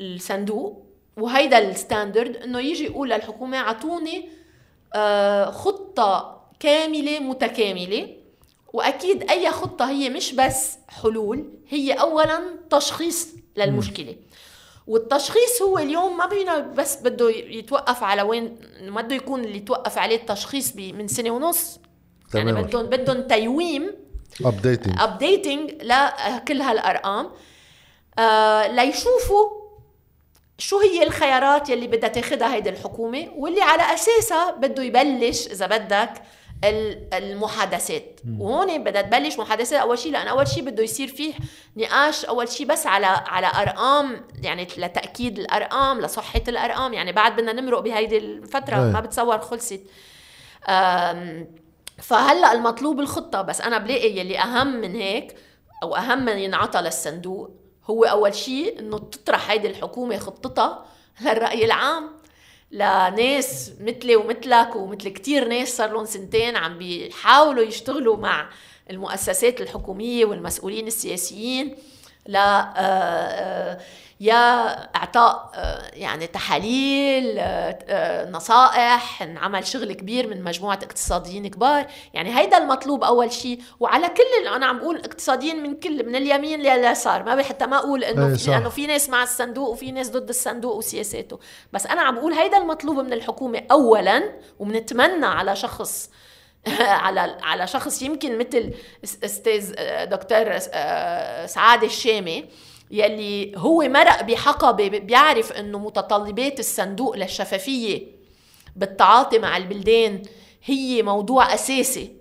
الصندوق وهيدا ال standard إنه يجي يقول للحكومة أعطوني آه، خطة كاملة متكاملة. وأكيد أي خطة هي مش بس حلول هي اولا تشخيص للمشكلة. والتشخيص هو اليوم ما بينا بس بده يتوقف على وين ما بده يكون اللي يتوقف عليه التشخيص من سنة ونص. يعني بدهم بدهم تيويم updating updating لكل هالأرقام. آه ليشوفوا شو هي الخيارات يلي بدها تاخذها هيدي الحكومة واللي على أساسها بده يبلش إذا بدك المحادثات. وهون بدها تبلش محادثات. أول شيء لأن أول شيء بده يصير فيه نقاش. أول شيء بس على على أرقام يعني لتأكيد الأرقام لصحة الأرقام. يعني بعد بدنا نمرق بهيدي الفترة. ما بتصور خلصت. فهلأ المطلوب الخطة بس أنا بلاقي يلي أهم من هيك أو أهم من ينعطى للصندوق هو أول شيء إنه تطرح هيدي الحكومة خطتها للرأي العام. لناس مثلي ومثلك ومثل كتير ناس صار لهم سنتين عم بيحاولوا يشتغلوا مع المؤسسات الحكومية والمسؤولين السياسيين ل آه، آه، يا إعطاء آه، يعني تحاليل آه، آه، نصائح نعمل شغل كبير من مجموعة اقتصاديين كبار. يعني هيدا المطلوب أول شيء وعلى كل أنا عم بقول اقتصاديين من كل من اليمين لليسار ما حتى ما أقول إنه في لأنه في ناس مع الصندوق وفي ناس ضد الصندوق وسياساته. بس أنا عم بقول هيدا المطلوب من الحكومة اولا وبنتمنى على شخص على على شخص يمكن مثل أستاذ دكتور سعاد الشامي. يلي هو مرق بحقبة بيعرف إنه متطلبات الصندوق للشفافية بالتعاطي مع البلدان هي موضوع أساسي.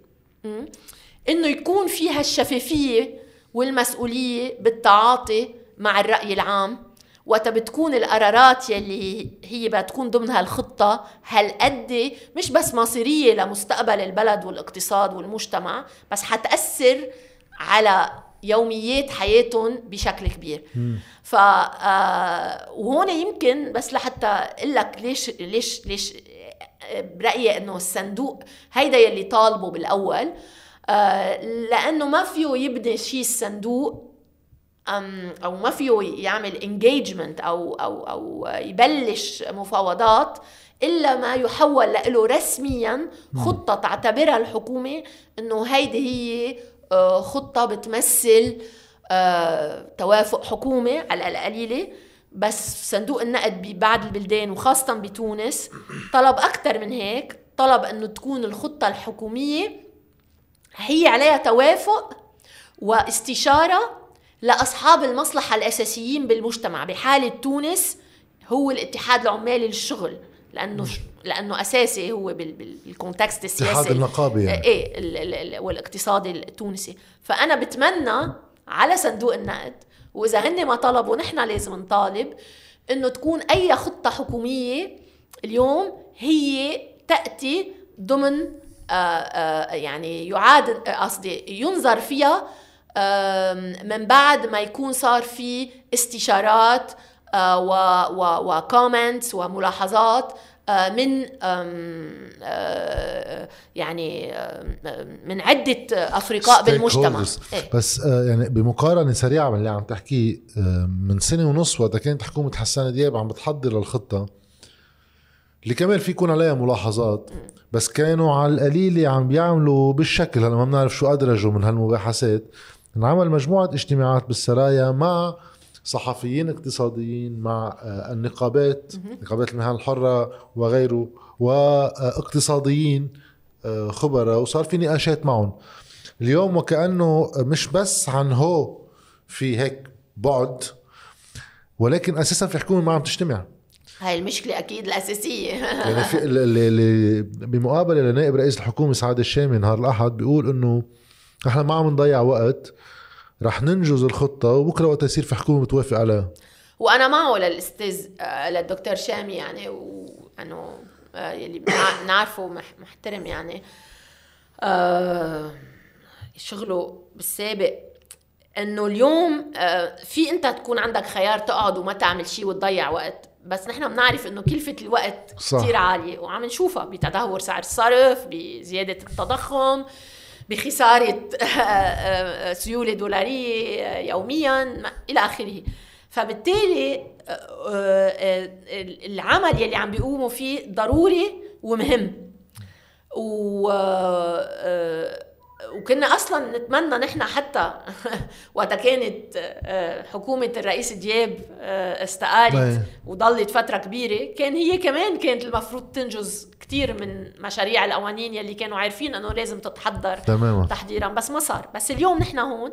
إنه يكون فيها الشفافية والمسؤولية بالتعاطي مع الرأي العام. وقت بتكون القرارات يلي هي بتكون ضمن هالخطة هالقد مش بس مصيرية لمستقبل البلد والإقتصاد والمجتمع بس حتأثر على يوميات حياتهم بشكل كبير. ف آه وهون يمكن بس لحتى أقول لك ليش ليش ليش برايي إنه الصندوق هيدا يلي طالبه بالأول آه لأنه ما فيه يبني شيء الصندوق أو ما فيه يعمل انجيجمنت أو أو أو يبلش مفاوضات إلا ما يحول له رسميا خطة تعتبرها الحكومة إنه هيدي هي آه، خطة بتمثل آه، توافق حكومه على القليله بس صندوق النقد ببعض البلدان وخاصة بتونس طلب أكثر من هيك طلب إنه تكون الخطة الحكومية هي عليها توافق واستشارة لأصحاب المصلحة الأساسيين بالمجتمع بحالة تونس هو الاتحاد العمالي للشغل لأنه لأنه أساسي هو بال context السياسي الاتحاد النقابي يعني. إيه والاقتصادي التونسي فأنا بتمنى على صندوق النقد وإذا هن ما طلبوا نحن لازم نطالب إنه تكون أي خطة حكومية اليوم هي تأتي ضمن آآ آه، آآ آه، يعني يعاد قصدي ينظر فيها من بعد ما يكون صار في استشارات آه، وكومنتس وملاحظات آه، من آه، يعني من عدة أفرقاء بالمجتمع. إيه؟ بس يعني بمقارنة سريعة من اللي عم تحكيه من سنة ونص وقت كانت حكومة حسان دياب عم بتحضر للخطة اللي كمان في يكون عليها ملاحظات بس كانوا على القليلة عم بيعملوا بالشكل. هلا ما بنعرف شو أدرجوا من هالمباحثات. انعمل مجموعة اجتماعات بالسرايا مع صحفيين اقتصاديين مع آه، النقابات نقابات المهن الحرة وغيره واقتصاديين آه، خبراء وصار في نقاشات معهم. اليوم وكأنه مش بس عن هو في هيك بعد ولكن أساسا في حكومة ما عم تجتمع. هاي المشكلة أكيد الأساسية. يعني في اللي بمقابلة لنائب رئيس الحكومة سعد الشامي نهار الأحد بيقول إنه نحن ما عم نضيع وقت رح ننجز الخطة وبكرة وقت يصير في حكومة بتوافق عليها. وأنا معه للأستاذ آه، للدكتور شامي يعني وأنه آه، يلي بنعرفه محترم يعني. آه، شغله بالسابق إنه اليوم في أنت تكون عندك خيار تقعد وما تعمل شيء وتضيع وقت بس نحن بنعرف إنه كلفة الوقت. كثير عالية وعم نشوفها بتدهور سعر الصرف بزيادة التضخم. بخسارة سيولة دولارية يوميا إلى آخره. فبالتالي العمل يلي عم بيقوموا فيه ضروري ومهم. و وكنا أصلا نتمنى نحن حتى وقت كانت حكومة الرئيس دياب استقالت وضلت فترة كبيرة. كان هي كمان كانت المفروض تنجز كثير من مشاريع القوانين يلي كانوا عارفين إنه لازم تتحضر تماما. تحضيرا بس ما صار. بس اليوم نحن هون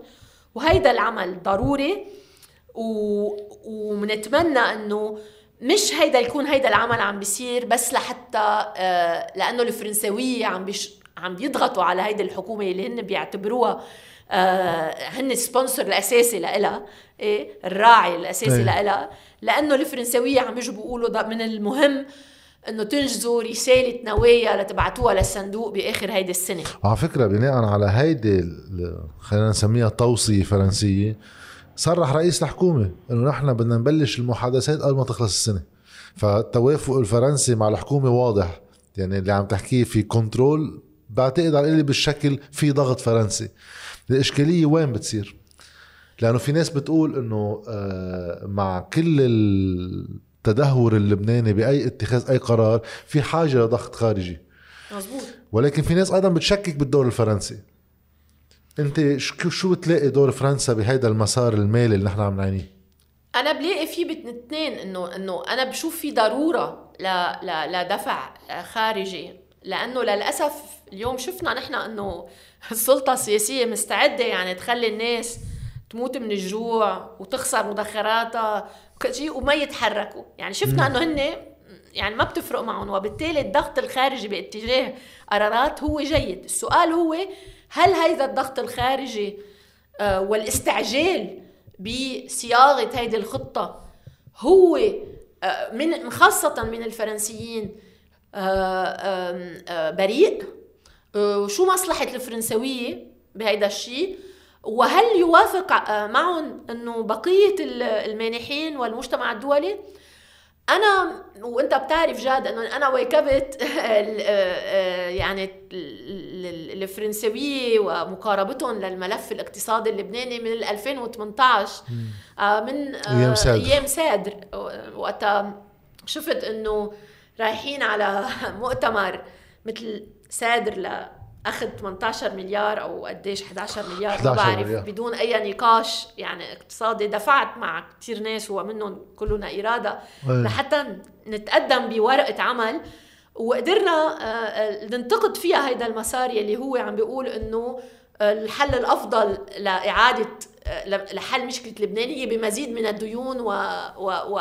وهيدا العمل ضروري و... ومنتمنى إنه مش هيدا يكون هيدا العمل عم بيصير بس لحتى آه لأنه الفرنساويه عم بيش عم بيضغطوا على هيدي الحكومة اللي هن بيعتبروها آه هن السبونسر الأساسي لها إيه؟ الراعي الأساسي إيه. لها لأنه الفرنساوية عم يجوا بيقولوا من المهم إنه تنجزوا رسالة نوايا لتبعتوها للصندوق بآخر هيدي السنة. على فكرة بناء على هيدي خلينا نسميها توصيه فرنسيه صرح رئيس الحكومة إنه نحن بدنا نبلش المحادثات قبل ما تخلص السنة. فالتوافق الفرنسي مع الحكومة واضح يعني اللي عم تحكيه في كنترول بعتقد على اللي بالشكل في ضغط فرنسي. الإشكالية وين بتصير؟ لأنه في ناس بتقول إنه آه، مع كل التدهور اللبناني بأي اتخاذ أي قرار في حاجة لضغط خارجي. مزبوط ولكن في ناس أيضا بتشكك بالدور الفرنسي. أنت شو بتلاقي دور فرنسا بهيدا المسار المالي اللي نحن عم نعانيه؟ أنا بلاقي في باثنين انه إنه أنا بشوف في ضرورة ل... ل... لدفع خارجي. لأنه للأسف اليوم شفنا نحن إنه السلطة السياسية مستعدة يعني تخلي الناس تموت من الجوع وتخسر مدخراتها وكل شيء وما يتحركوا. يعني شفنا إنه هن يعني ما بتفرق معهم وبالتالي الضغط الخارجي باتجاه قرارات هو جيد. السؤال هو هل هذا الضغط الخارجي آه، والاستعجال بصياغة هذه الخطة هو آه، من خاصة من الفرنسيين بريء. وشو مصلحة الفرنسوية بهيدا الشيء وهل يوافق معهم إنه بقية المانحين والمجتمع الدولي؟ أنا وأنت بتعرف جاد إنه أنا واكبت يعني الفرنسوية ومقاربتهم للملف الاقتصادي اللبناني من 2018 آه، من أيام سادر. أيام سادر. وقتها شفت إنه رايحين على مؤتمر مثل سادر لاخذ 18 مليار أو قديش 11 مليار ما بعرف مليار. بدون أي نقاش يعني اقتصادي دفعت مع كثير ناس ومنهم كلنا إرادة أيه. لحتى نتقدم بورقة عمل وقدرنا آه، آه، ننتقد فيها هيدا المسار يلي هو عم بيقول إنه الحل الأفضل لإعادة آه، لحل مشكلة لبنان هي بمزيد من الديون و, و, و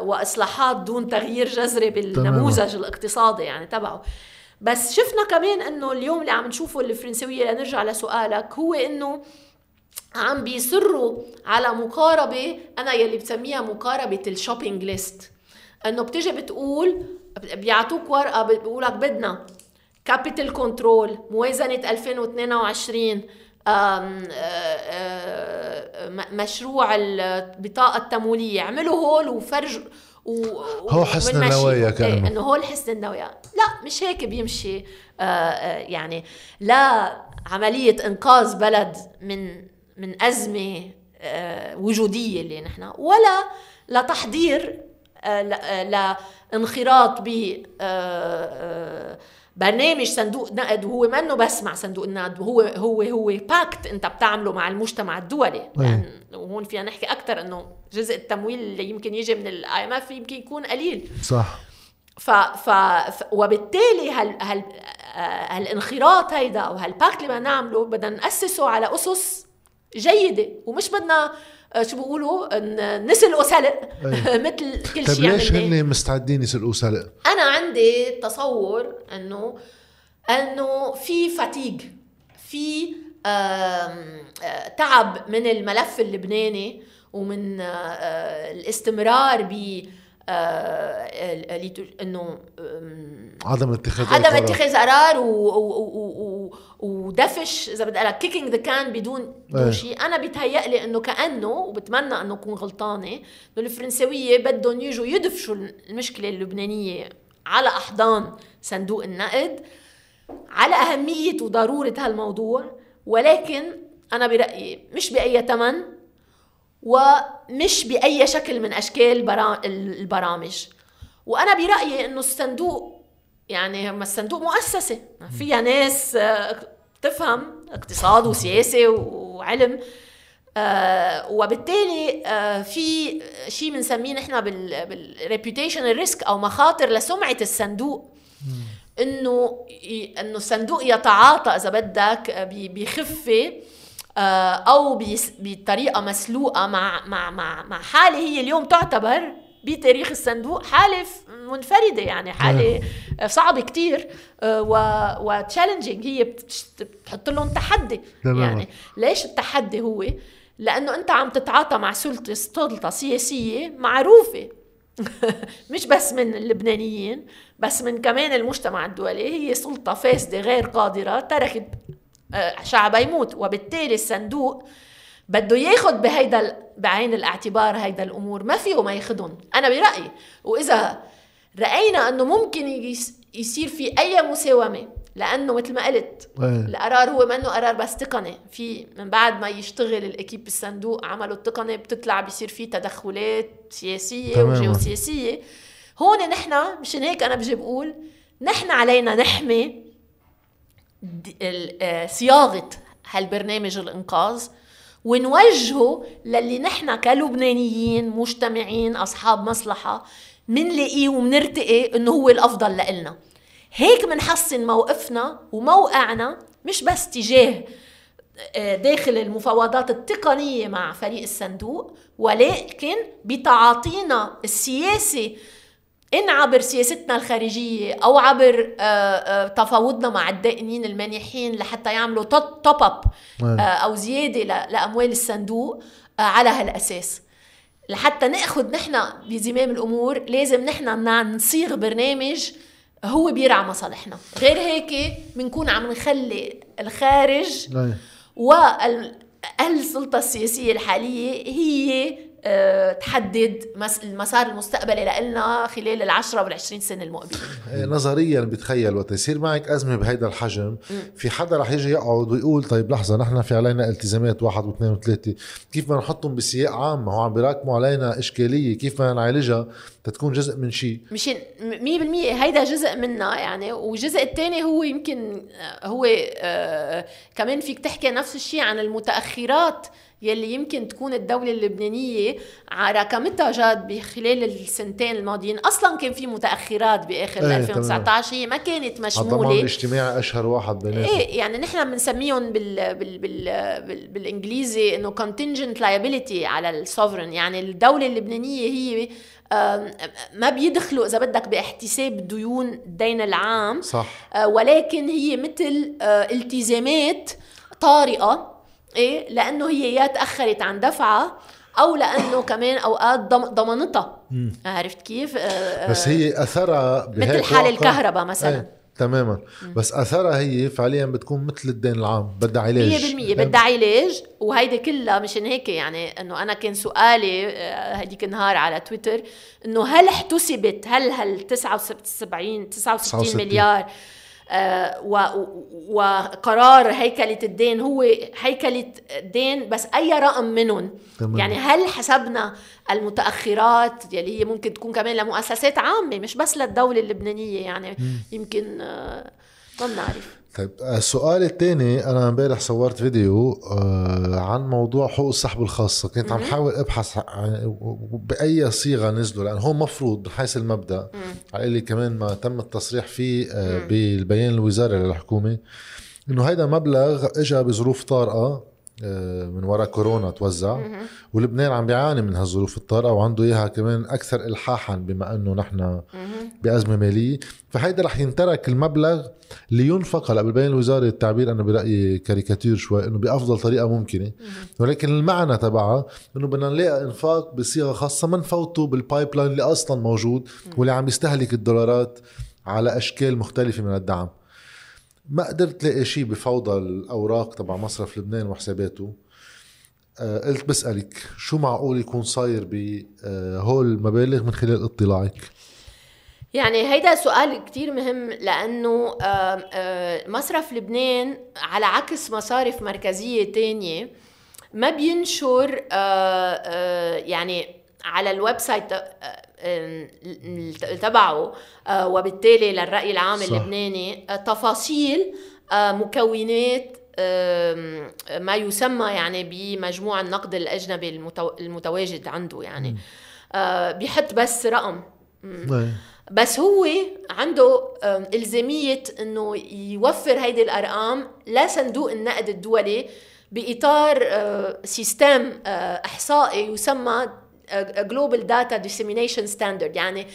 وإصلاحات دون تغيير جذري بالنموذج الاقتصادي يعني تبعه. بس شفنا كمان إنه اليوم اللي عم نشوفه الفرنسوية لنرجع لسؤالك هو إنه عم بيصروا على مقاربة أنا يلي بسميها مقاربة ال shopping list إنه بتيجي بتقول بيعطوك ورقة بيقولك بدنا capital control موازنة 2022 مشروع البطاقه التمويلية. عملوا هول وفرج و... هو حسن النوايا كانه إيه إنه هول حسن النوايا. لا مش هيك بيمشي. آه آه يعني لا عملية إنقاذ بلد من من أزمة آه وجودية اللي نحن ولا لتحضير آه لانخراط ب آه برنامج صندوق نقد وهو منه بس مع صندوق النقد هو هو هو pact انت بتعمله مع المجتمع الدولي. يعني وهون فينا نحكي أكثر إنه جزء التمويل اللي يمكن يجي من ال IMF يمكن يكون قليل. صح. ف, ف, ف وبالتالي هال هال هالانخراط هيدا أو هال pact اللي بدنا نعمله بدنا نأسسه على أسس جيدة ومش بدنا آه، شو بيقولوا؟ نسلقوا سلق مثل كل طيب شيء ليش هن مستعدين يسلقوا سلق؟ أنا عندي تصور إنه إنه في fatigue في آه، تعب من الملف اللبناني ومن آه، الاستمرار ب إنه عدم اتخاذ عدم اتخاذ قرار ودفش إذا بدي أقول kicking the can بدون بدون شيء. أنا بيتهيأ لي إنه كأنه وبتمنى إنه أكون غلطانة إنه الفرنسوية بدهم يجوا يدفشوا المشكلة اللبنانية على أحضان صندوق النقد على أهمية وضرورة هالموضوع. ولكن أنا برأيي مش بأي ثمن ومش بأي شكل من أشكال البرامج. وأنا برأيي إنه الصندوق يعني هم الصندوق مؤسسة. فيها ناس آه، اقتصاد وسياسة وعلم آه وبالتالي آه في شيء بنسميه نحن بال reputation risk أو مخاطر لسمعة الصندوق. إنه إنه الصندوق يتعاطى إذا بدك بخفة أو بطريقة مسلوقة مع مع مع مع حالة هي اليوم تعتبر بتاريخ الصندوق حالة منفردة يعني حالة نعم. صعبة كتير آه، وتشالنجينج هي بتحط لهم تحدي يعني. ليش التحدي هو؟ لأنه أنت عم تتعاطى مع سلطة سلطة سياسية معروفة. مش بس من اللبنانيين بس من كمان المجتمع الدولي. هي سلطة فاسدة غير قادرة تركت شعبها يموت وبالتالي الصندوق بده ياخذ بهيدا بعين الاعتبار هيدا الأمور ما فيه ما ياخذهم أنا برايي واذا راينا انه ممكن يصير في اي مساومه لأنه مثل ما قلت القرار هو منه قرار بس تقني في من بعد ما يشتغل الاكيب بالصندوق عملوا التقني بتطلع بيصير في تدخلات سياسيه وجيوسياسيه هون نحن مشان هيك أنا بجي بقول نحن علينا نحمي صياغة هالبرنامج الإنقاذ ونوجهه للي نحن كلبنانيين مجتمعين أصحاب مصلحة منلاقيه ومنرتقي إنه هو الأفضل لإلنا. هيك منحسن موقفنا وموقعنا مش بس تجاه آه، داخل المفاوضات التقنية مع فريق الصندوق ولكن بتعاطينا السياسي إن عبر سياستنا الخارجية أو عبر آه، آه، تفاوضنا مع الدائنين المانحين لحتى يعملوا توب أب نعم. أو زيادة لأموال الصندوق على هالأساس. لحتى نأخذ نحن بزمام الأمور لازم نحن نصيغ برنامج هو بيرعى مصالحنا. غير هيك بنكون عم نخلي الخارج والسلطة السياسية الحالية هي آه، تحدد المسار المستقبلي لنا خلال العشرة والعشرين سنة المقبلة. إيه، نظريا بتخيل وقت يصير معك أزمة بهيدا الحجم. في حدا رح يجي يقعد ويقول طيب لحظة نحن في علينا التزامات واحد واثنين وثلاثة. كيف بدنا نحطهم بسياق عام؟ ما هو عم بيراكموا علينا إشكالية. كيف بدنا نعالجها تتكون جزء من شيء؟ مشان 100% هيدا جزء منها يعني. والجزء الثاني هو يمكن آه، هو آه كمان فيك تحكي نفس الشيء عن المتأخرات. يلي يمكن تكون الدولة اللبنانية راكمتها جاد بخلال السنتين الماضيين. أصلا كان في متأخرات بآخر إيه 2019 هي ما كانت مشمولة. الضمان الاجتماعي أشهر واحد بيناتهم. إيه يعني نحن بنسميهم بال بال بال بال بالإنجليزي إنه contingent liability على السوفرن يعني الدولة اللبنانية هي ما بيدخلوا إذا بدك باحتساب ديون الدين العام. صح. آه، ولكن هي مثل آه، التزامات طارئة. إيه؟ لأنه هي يا تأخرت عن دفعها أو لأنه كمان أوقات ضمنتها. عرفت كيف؟ آه بس هي أثرها مثل حال الكهرباء مثلا. إيه. تماما بس أثرها هي فعليا بتكون مثل الدين العام بدها علاج. 100% بدها علاج وهيدي كلها مشان هيك يعني إنه أنا كان سؤالي آه، هديك النهار على تويتر إنه هل احتسبت هل هال 79 69 مليار آه، وقرار هيكلة الدين هو هيكلة دين بس أي رقم منهم تمام. يعني هل حسبنا المتأخرات يلي هي ممكن تكون كمان لمؤسسات عامة مش بس للدولة اللبنانية يعني م. يمكن آه، ما بنعرف طيب السؤال الثاني أنا امبارح صورت فيديو آه، عن موضوع حقوق السحب الخاصة. كنت عم حاول أبحث بأي صيغة نزلوا لأن هو مفروض من حيث المبدأ على اللي كمان ما تم التصريح فيه آه، بالبيان الوزاري للحكومة إنه هيدا مبلغ اجى بظروف طارئة آه، من وراء كورونا توزع. ولبنان عم بيعاني من هالظروف الطارئة وعنده إياها كمان أكثر الحاحا بما أنه نحن بأزمة مالية. فهيدا رح ينترك المبلغ لينفق هلأ بالبيان الوزاري التعبير أنا برأيي كاريكاتير شوي إنه بأفضل طريقة ممكنة. ولكن المعنى تبعها إنه بدنا نلاقي إنفاق بصيغة خاصة ما نفوته بال pipeline اللي أصلا موجود واللي عم يستهلك الدولارات على أشكال مختلفة من الدعم. ما قدرت لاقي شيء بفوضى الأوراق تبع مصرف لبنان وحساباته. آه قلت بسألك شو معقول يكون صاير بهول المبالغ من خلال اطلاعك؟ يعني هيدا سؤال كتير مهم لأنه آه، آه، مصرف لبنان على عكس مصارف مركزية تانية ما بينشر آه، يعني على ال website تبعه وبالتالي للرأي العام صح. اللبناني تفاصيل مكونات ما يسمى يعني بمجموع النقد الأجنبي المتواجد عنده يعني. بيحط بس رقم. بس هو عنده إلزامية أنه يوفر هيدي الأرقام لصندوق النقد الدولي بإطار system إحصائي يسمى global data dissemination standard يعني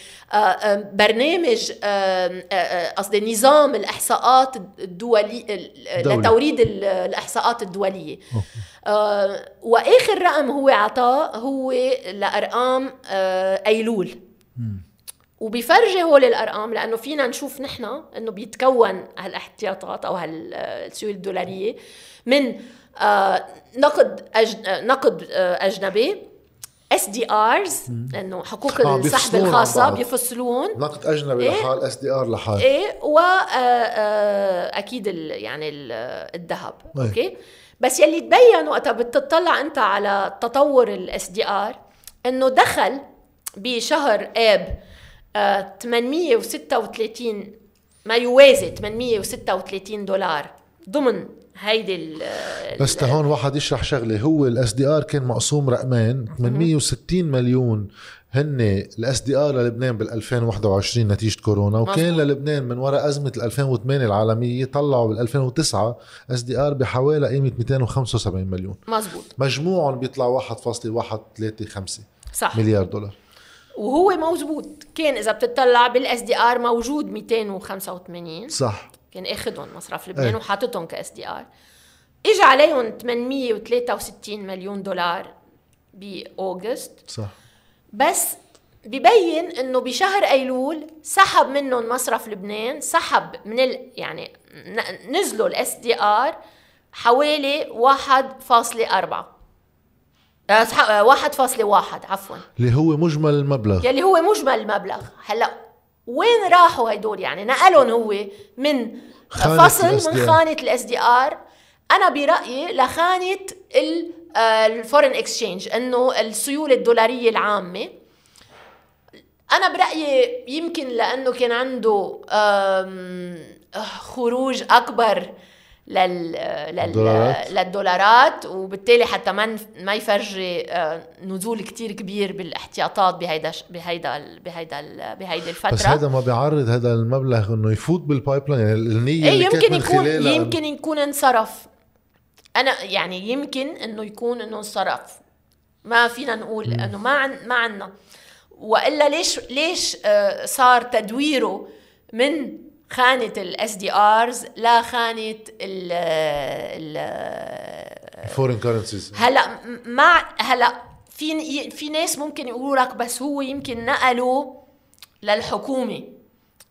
برنامج قصدي نظام الإحصاءات الدولي لتوريد الإحصاءات الدولية. وآخر رقم هو عطاه هو لأرقام أيلول. وبيفرجي هول الارقام لأنه فينا نشوف نحن إنه بيتكون هالاحتياطات أو هالسيول الدولارية من آه نقد أج... نقد آه أجنبي SDRs انه حقوق آه السحب الخاصة بيفصلون. نقد أجنبي إيه؟ لحال SDR لحال. إيه واكيد آه، آه، يعني الذهب. إيه. أوكي؟ بس يلي تبين وقتها بتطلع أنت على تطور ال SDR إنه دخل بشهر إب 836 ما يوازي 836 دولار ضمن هيدي بس تهون واحد يشرح شغلة هو ال SDR كان مقسوم رقمين 860 مليون هن ال SDR للبنان بال 2021 نتيجة كورونا وكان مزبوط. للبنان من وراء أزمة ال 2008 العالمية طلعوا بال 2009 SDR بحوالي قيمة 275 مليون. مزبوط مجموعهم بيطلع 1.135 صح. مليار دولار. وهو موجود كان إذا بتطلع بال SDR موجود 285 صح. كان اخذهم مصرف لبنان إيه. وحاططهم ك SDR اجى عليهم 863 مليون دولار ب August. صح. بس ببين إنه بشهر أيلول سحب منهم مصرف لبنان سحب من ال يعني نزلوا ال SDR حوالي 1.4 1.1 عفوا. اللي هو مجمل المبلغ. يلي هو مجمل المبلغ. هلأ وين راحوا هدول يعني؟ نقلهم هو من فصل من خانة ال SDR. أنا برأيي لخانة ال foreign exchange إنه السيولة الدولارية العامة. أنا برأيي يمكن لأنه كان عنده خروج أكبر لل... لل... للدولارات وبالتالي حتى ما ما يفرجي آه، نزول كتير كبير بالاحتياطات بهيدا بهيدا بهيدا بهيدي الفترة. بس هذا ما بيعرض هذا المبلغ إنه يفوت بالبايب لاين يعني النية إيه يمكن يكون يمكن يكون انصرف. أنا يعني يمكن إنه يكون إنه انصرف. ما فينا نقول إنه ما عن ما عنا. وإلا ليش ليش آه، صار تدويره من خانة ال SDRs لا خانة ال ال ال foreign currencies هلأ مع هلأ في في ناس ممكن يقولوا لك بس هو يمكن نقلوا للحكومة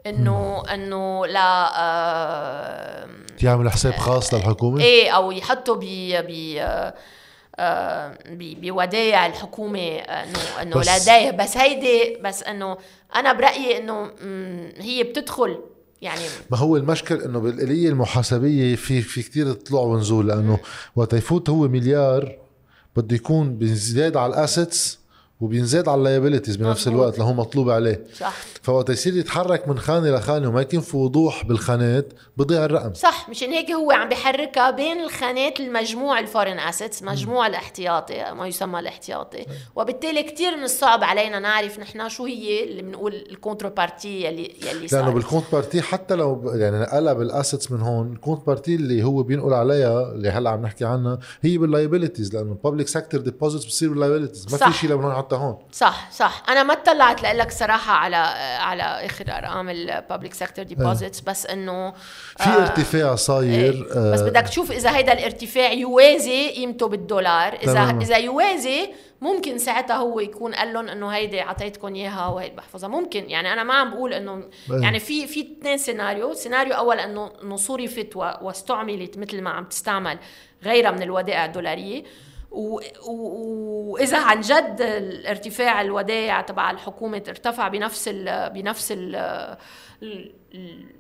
إنه إنه لا آه يعمل حساب خاص للحكومة؟ إيه أو يحطوا ب ب آه بودايع الحكومة إنه إنه لديه بس هيدي بس إنه أنا برأيي إنه هي بتدخل يعني ما هو المشكل إنه بالآلية المحاسبية في في كثير طلوع ونزول لأنه وقت يفوت هو مليار بده يكون بزياد على ال assets وبينزاد على ال liabilities بنفس الوقت اللي هو مطلوب عليه. صح. فوقت يصير يتحرك من خانة لخانه وما يكون في وضوح بالخانات بضيع الرقم. صح مشان هيك هو عم بحركها بين الخانات المجموع ال foreign assets مجموع الاحتياطي ما يسمى الاحتياطي. وبالتالي كتير من الصعب علينا نعرف نحن شو هي اللي بنقول ال counterparty يلي يلي صار لأنه بال counterparty حتى لو يعني قلب ال assets من هون ال counterparty اللي هو بينقل عليها اللي هلأ عم نحكي عنها هي بال liabilities لأنه ال public sector deposits بتصير بال liabilities ما في شيء لو حتى هون. صح صح. أنا ما اطلعت لك صراحة على على اخر أرقام ال public sector deposits بس إنه في آه ارتفاع صاير إيه. آه بس بدك تشوف إذا هيدا الارتفاع يوازي قيمته بالدولار. إذا تمام. إذا يوازي ممكن ساعتها هو يكون قال لهم إنه هيدي أعطيتكم إياها وهيدي بحفظها. ممكن يعني أنا ما عم بقول إنه يعني في في اثنين سيناريو. سيناريو أول إنه انه صرفت واستعملت مثل ما عم تستعمل غيرها من الودائع الدولارية. وإذا عن جد الارتفاع الودائع تبع الحكومة ارتفع بنفس ال بنفس ال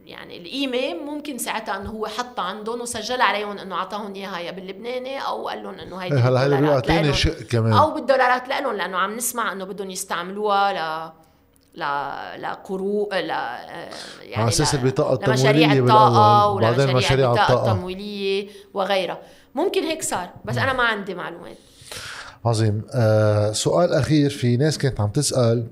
يعني القيمة ممكن ساعتها إنه هو حطها عندهم وسجل عليهم إنه أعطاهم اياها يا باللبناني أو قال لهم إنه هيدي هلا هيدا بيعطيني شق كمان. أو بالدولارات لهم لأنه عم نسمع إنه بدهم يستعملوها ل ل لقروء ل يعني على أساس البطاقة التمويلية الطاقة ولا مشاريع الطاقة. التمويلية وغيرها. ممكن هيك صار بس أنا ما عندي معلومات. عظيم. آه سؤال أخير في ناس كانت عم تسأل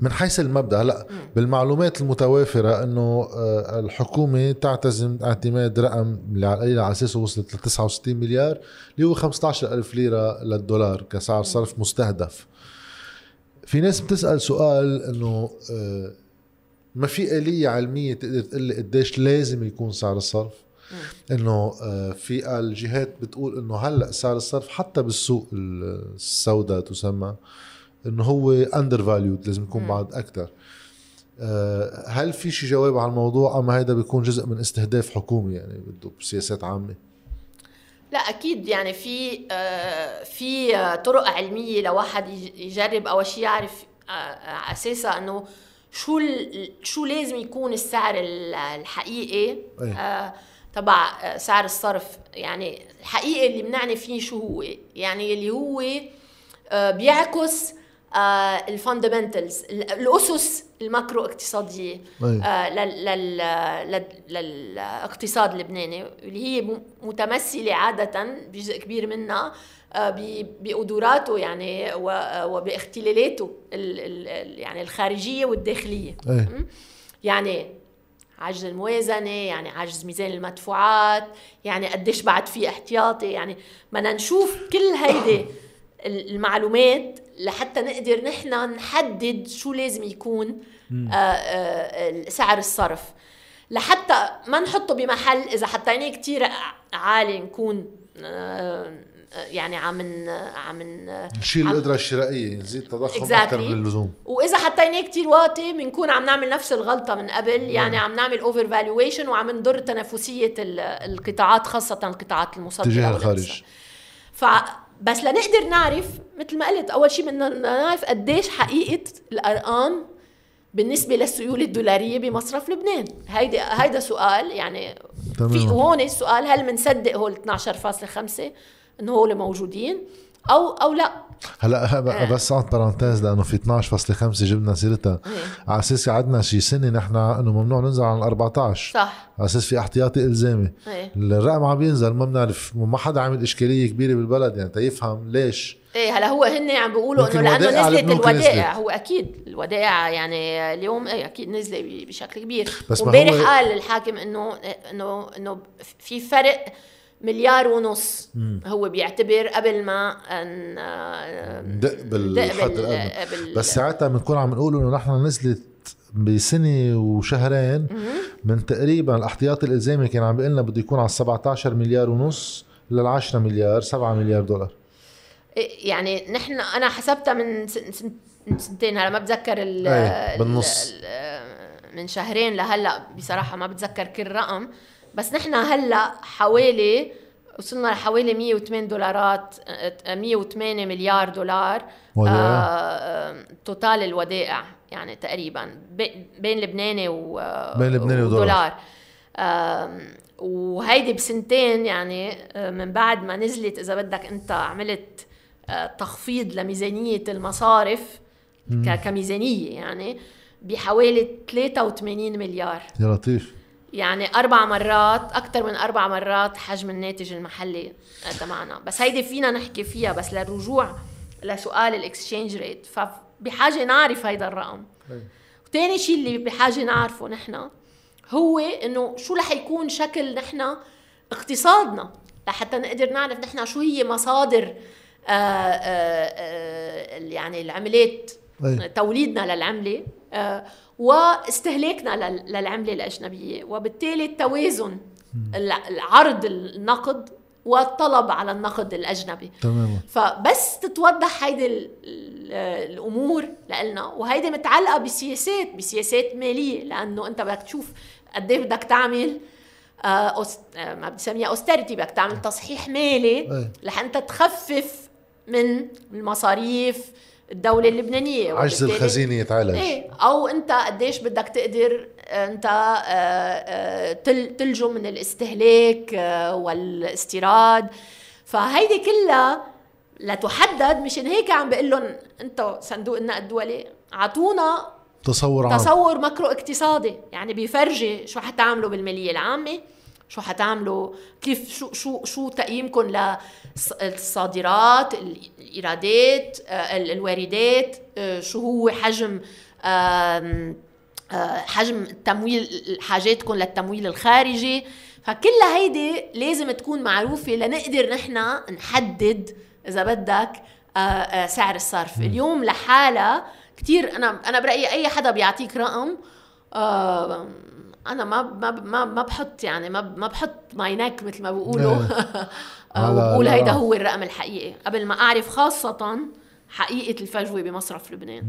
من حيث المبدأ. هلا بالمعلومات المتوافرة إنه آه الحكومة تعتزم اعتماد رقم اللي على أساسه وصلت ل 69 مليار اللي هو 15 ألف ليرة للدولار كسعر صرف مستهدف. في ناس بتسأل سؤال إنه آه ما في آلية علمية تقدر تقول لي قديش لازم يكون سعر الصرف؟ إنه آه، في الجهات بتقول إنه هلأ سعر الصرف حتى بالسوق السوداء تسمى إنه هو undervalued لازم يكون بعد أكثر آه، هل في شي جواب على الموضوع؟ أم هذا بيكون جزء من استهداف حكومي يعني بده بسياسات عامة؟ لا أكيد يعني في آه، في طرق علمية لواحد يجرب اول شيء يعرف أساسا إنه شو شو لازم يكون السعر الحقيقي. أيه. تبع آه، سعر الصرف. يعني الحقيقة اللي بنعني فيه شو هو؟ يعني اللي هو آه، بيعكس آه، ال fundamentals الأسس ال macro اقتصادية للاقتصاد اللبناني اللي هي متمثلة عادة بجزء كبير منها بقدراته يعني وباختلالاته يعني الخارجية والداخلية. يعني عجز الموازنة يعني عجز ميزان المدفوعات يعني قديش بعد في احتياطي يعني بدنا نشوف كل هيدي المعلومات لحتى نقدر نحن نحدد شو لازم يكون آآ آه، آآ آه، سعر الصرف. لحتى ما نحطه بمحل إذا حطيناه كتير عالي نكون آه، يعني عم عم نشيل القدرة الشرائية نزيد تضخم exactly. أكثر من اللزوم. وإذا حطيناه كثير واطي بنكون عم نعمل نفس الغلطة من قبل يعني عم نعمل overvaluation وعم نضر تنافسية القطاعات خاصة القطاعات المصدرة تجاه الخارج. ف بس لنقدر نعرف مثل ما قلت أول شيء بدنا نعرف قديش حقيقة الأرقام بالنسبة للسيولة الدولارية بمصرف لبنان. هيدي هيدا سؤال يعني تمام. في هون السؤال هل بنصدق هول 12.5 إنه هول موجودين أو أو لا. هلأ آه. بس عن بارانتيز لأنه في 12.5 جبنا سيرتها. إيه. على أساس قعدنا شي سنة نحن إنه ممنوع ننزل عن 14 صح. على أساس في احتياطي إلزامي. إيه. الرقم عم بينزل ما بنعرف ما حدا عامل إشكالية كبيرة بالبلد يعني تيفهم ليش. إيه هلأ هو هن عم بيقولوا إنه لأنه نزلت الودائع. هو أكيد الودائع يعني اليوم إيه أكيد نزله بشكل كبير. بس وامبارح هو... قال الحاكم إنه إنه إنه في فرق مليار ونص. مم. هو بيعتبر قبل ما ندق بالحد الأدنى. بس ساعتها بنكون عم نقول إنه نحن نزلت بسنة وشهرين. من تقريبا الاحتياطي الإلزامي كان عم بيقول لنا بده يكون على 17 مليار ونص لل 10 مليار 7 مليار دولار. إيه، يعني نحن أنا حسبتها من سنتين. هلا ما بتذكر ال بالنص. من شهرين لهلأ بصراحة ما بتذكر كل رقم. بس نحن هلا حوالي وصلنا لحوالي 108 دولارات 108 مليار دولار ودائع. آه توتال الودائع يعني تقريبا بين لبناني و بين لبناني ودولار. آه وهيدي بسنتين يعني من بعد ما نزلت إذا بدك أنت عملت تخفيض لميزانية المصارف كميزانية يعني بحوالي 83 مليار. يا لطيف. يعني أربع مرات أكثر من أربع مرات حجم الناتج المحلي تبعنا. بس هيدي فينا نحكي فيها بس للرجوع لسؤال الاكسشينج ريت فبحاجة نعرف هيدا الرقم. وثاني شيء اللي بحاجة نعرفه نحن هو إنه شو رح يكون شكل نحن اقتصادنا لحتى نقدر نعرف نحن شو هي مصادر آآ آه، آآ آه، آه، يعني العملات توليدنا للعملة. واستهلاكنا للعملة الأجنبية. وبالتالي التوازن العرض النقد والطلب على النقد الأجنبي. تماما. فبس تتوضح هيدي الأمور لنا وهيدي متعلقة بسياسات بسياسات مالية. لأنه أنت بدك تشوف قد إيه بدك تعمل آه أست... آه ما بسميها اوستريتي بدك تعمل تصحيح مالي لحتى تخفف من المصاريف الدولة اللبنانية عجز الخزينة يتعالج إيه أو أنت قديش بدك تقدر أنت آه، آه، تلجم من الاستهلاك آه، والاستيراد. فهيدي كلها لتحدد مشان هيك عم بقول لهم انت صندوق النقد الدولي أعطونا تصور عام. تصور ماكرو اقتصادي يعني بيفرجي شو حتعملوا بالمالية العامة. شو حتعملوا؟ كيف شو شو شو تقييمكم للصادرات الإيرادات آه، الواردات؟ آه، شو هو حجم آه، حجم التمويل حاجاتكم للتمويل الخارجي؟ فكل هيدي لازم تكون معروفة لنقدر نحن نحدد إذا بدك سعر الصرف. اليوم لحالها كثير أنا أنا برأيي أي حدا بيعطيك رقم أنا ما ما ما, ما بحط يعني ما ما بحط ماي نك مثل ما بيقولوا. إيه. وبقول هيدا هو الرقم الحقيقي. قبل ما أعرف خاصة حقيقة الفجوة بمصرف لبنان.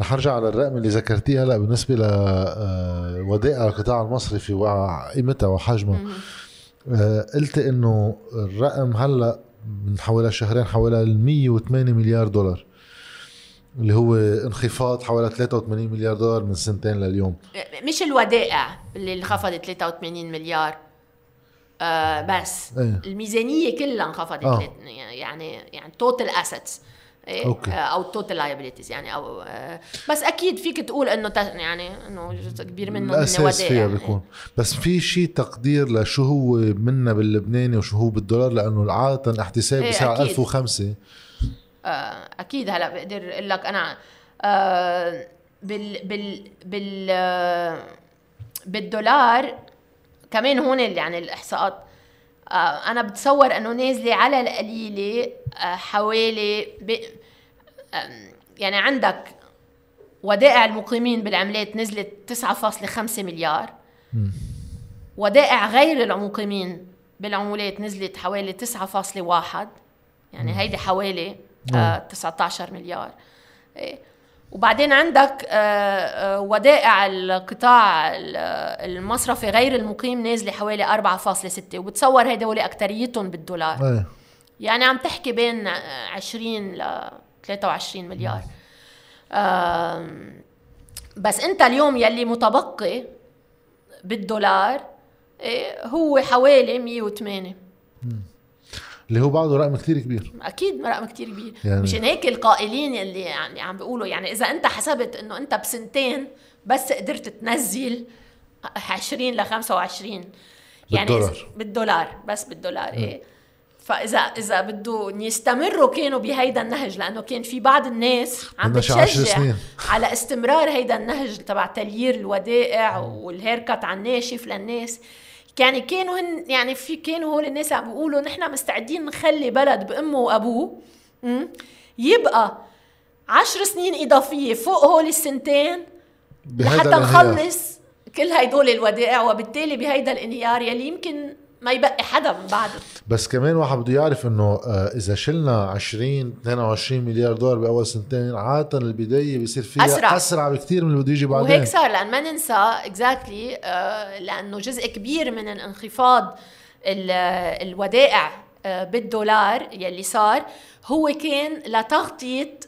رح أرجع على الرقم اللي ذكرتيه هلا بالنسبة لودائع آه، القطاع المصرفي وقيمتها وحجمها آه، قلت إنه الرقم هلأ من حوالي شهرين حوالي 108 مليار دولار. اللي هو انخفاض حوالي 83 مليار دولار من سنتين لليوم مش الودائع اللي انخفضت 83 مليار آه بس إيه؟ الميزانية كلها انخفضت آه. يعني يعني total assets إيه؟ okay. آه، أو total liabilities يعني أو آه، بس أكيد فيك تقول إنه يعني إنه جزء كبير منه الأساس من فيها يعني. بيكون بس في شيء تقدير لشو هو منا باللبناني وشو هو بالدولار لأنه عادة احتساب إيه بسعر 1005 آه، أكيد هلا بقدر أقول لك أنا آه، بال بال بال آه، بالدولار كمان هون يعني الإحصاءات. أنا بتصور إنه نازلة على القليلة حوالي يعني عندك ودائع المقيمين بالعملات نزلت 9.5 مليار. ودائع غير المقيمين بالعمولات نزلت حوالي 9.1 يعني هيدي حوالي 19 آه، مليار. إيه. وبعدين عندك آه، آه، ودائع القطاع المصرفي غير المقيم نازله حوالي 4.6 وبتصور هدول اكثريتهم بالدولار. أيه. يعني عم تحكي بين 20 ل 23 مليار. بس انت اليوم يلي متبقي بالدولار إيه، هو حوالي 108 اللي هو بعده رقم كثير كبير. أكيد رقم كثير كبير. يعني مشان هيك القائلين اللي يعني عم بيقولوا. يعني إذا أنت حسبت إنه أنت بسنتين بس قدرت تنزل 20 ل 25 يعني بالدولار. بالدولار بس بالدولار إيه. فإذا إذا بدهم يستمروا كانوا بهيدا النهج لأنه كان في بعض الناس عم بتشجع على استمرار هيدا النهج تبع تليير الودائع والهيركت على الناشف للناس. يعني كانوا هن يعني في كانوا هول الناس عم بيقولوا نحن مستعدين نخلي بلد بأمه وأبوه يبقى عشر سنين إضافية فوق هول السنتين لحتى نخلص كل هيدول الودائع وبالتالي بهيدا الانهيار يلي يمكن ما يبقي حدا من بعده. بس كمان واحد بده يعرف إنه آه، إذا شلنا 20 22 مليار دولار بأول سنتين عادة البداية بيصير فيها أسرع, أسرع بكثير من اللي بده يجي بعدين. وهيك صار لأن ما ننسى اكزاكتلي exactly, لأنه جزء كبير من انخفاض الودائع آه، بالدولار يلي صار هو كان لتغطية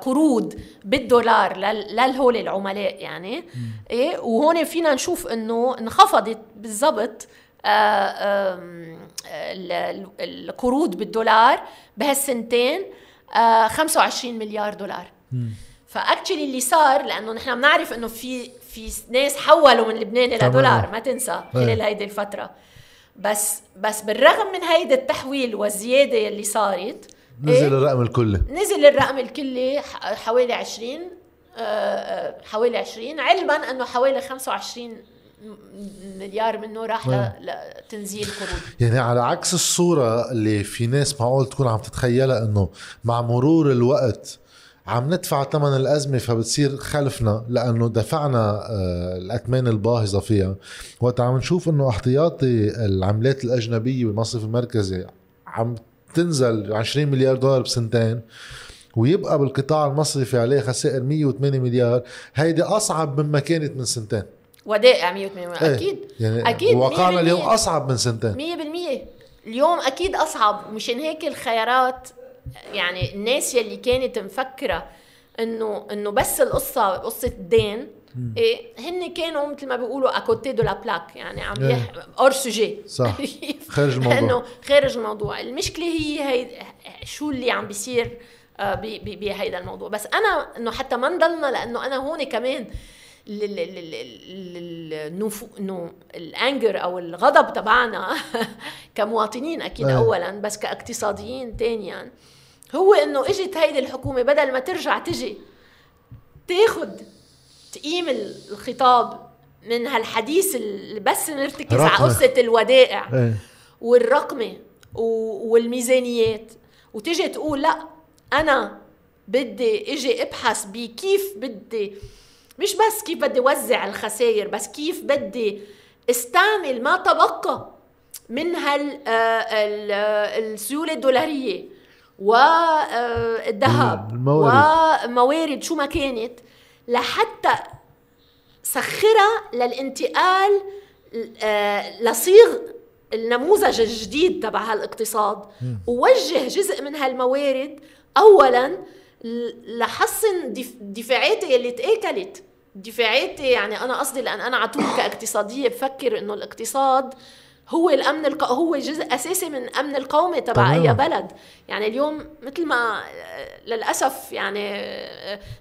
قروض بالدولار للهول العملاء يعني. إيه؟ وهون فينا نشوف إنه انخفضت بالضبط آه، القروض بالدولار بهالسنتين 25 آه، مليار دولار. فاكشلي اللي صار لأنه نحن بنعرف إنه في في ناس حولوا من لبنان إلى دولار ما تنسى إيه. خلال هيدي الفترة. بس بس بالرغم من هيدي التحويل والزيادة اللي صارت نزل إيه؟ الرقم الكلي. نزل الرقم الكلي حوالي 20 آه، حوالي 20 علما إنه حوالي 25 مليار منه راح لتنزيل قروض يعني على عكس الصورة اللي في ناس معقول تكون عم تتخيلها إنه مع مرور الوقت عم ندفع ثمن الأزمة فبتصير خلفنا لأنه دفعنا آه، الأثمان الباهظة فيها. وقت عم نشوف أنه احتياطي العملات الأجنبية بالمصرف المركزي عم تنزل 20 مليار دولار بسنتين ويبقى بالقطاع المصرفي عليه خسائر 108 مليار هيدي أصعب مما كانت من سنتين. ودائع 108 إيه أكيد. يعني أكيد واقعنا اليوم أصعب من سنتين. 100% اليوم أكيد أصعب. مشان هيك الخيارات يعني الناس يلي كانت مفكرة إنه إنه بس القصة قصة الدين إيه هن كانوا مثل ما بيقولوا à côté de la plaque يعني عم إيه. hors sujet صح. خارج الموضوع. إنه خارج الموضوع. المشكلة هي هي شو اللي عم بيصير آه، بهيدا الموضوع. بس أنا إنه حتى ما نضلنا لأنه أنا هون كمان الأنجر أو الغضب تبعنا كمواطنين أكيد أه. اولا بس كاقتصاديين ثانيا هو إنه إجت هيدي الحكومة بدل ما ترجع تجي تاخذ تقيم الخطاب من هالحديث اللي بس نرتكز على قصة الودائع إيه. والرقمة والميزانيات وتجي تقول لا أنا بدي إجي أبحث بكيف بدي مش بس كيف بدي وزع الخسائر بس كيف بدي استعمل ما تبقى من هال آه، آه، السيولة الدولارية والذهب وموارد شو ما كانت لحتى سخرها للانتقال آه، لصيغ النموذج الجديد تبع هالاقتصاد. ووجه جزء من هالموارد اولا لحسن دفاعاتي اللي تأكلت. دفاعاتي يعني أنا قصدي لأن أنا على طول كاقتصادية بفكر إنه الاقتصاد هو الأمن الق... هو جزء أساسي من أمن القومي تبع أي بلد. يعني اليوم مثل ما للأسف يعني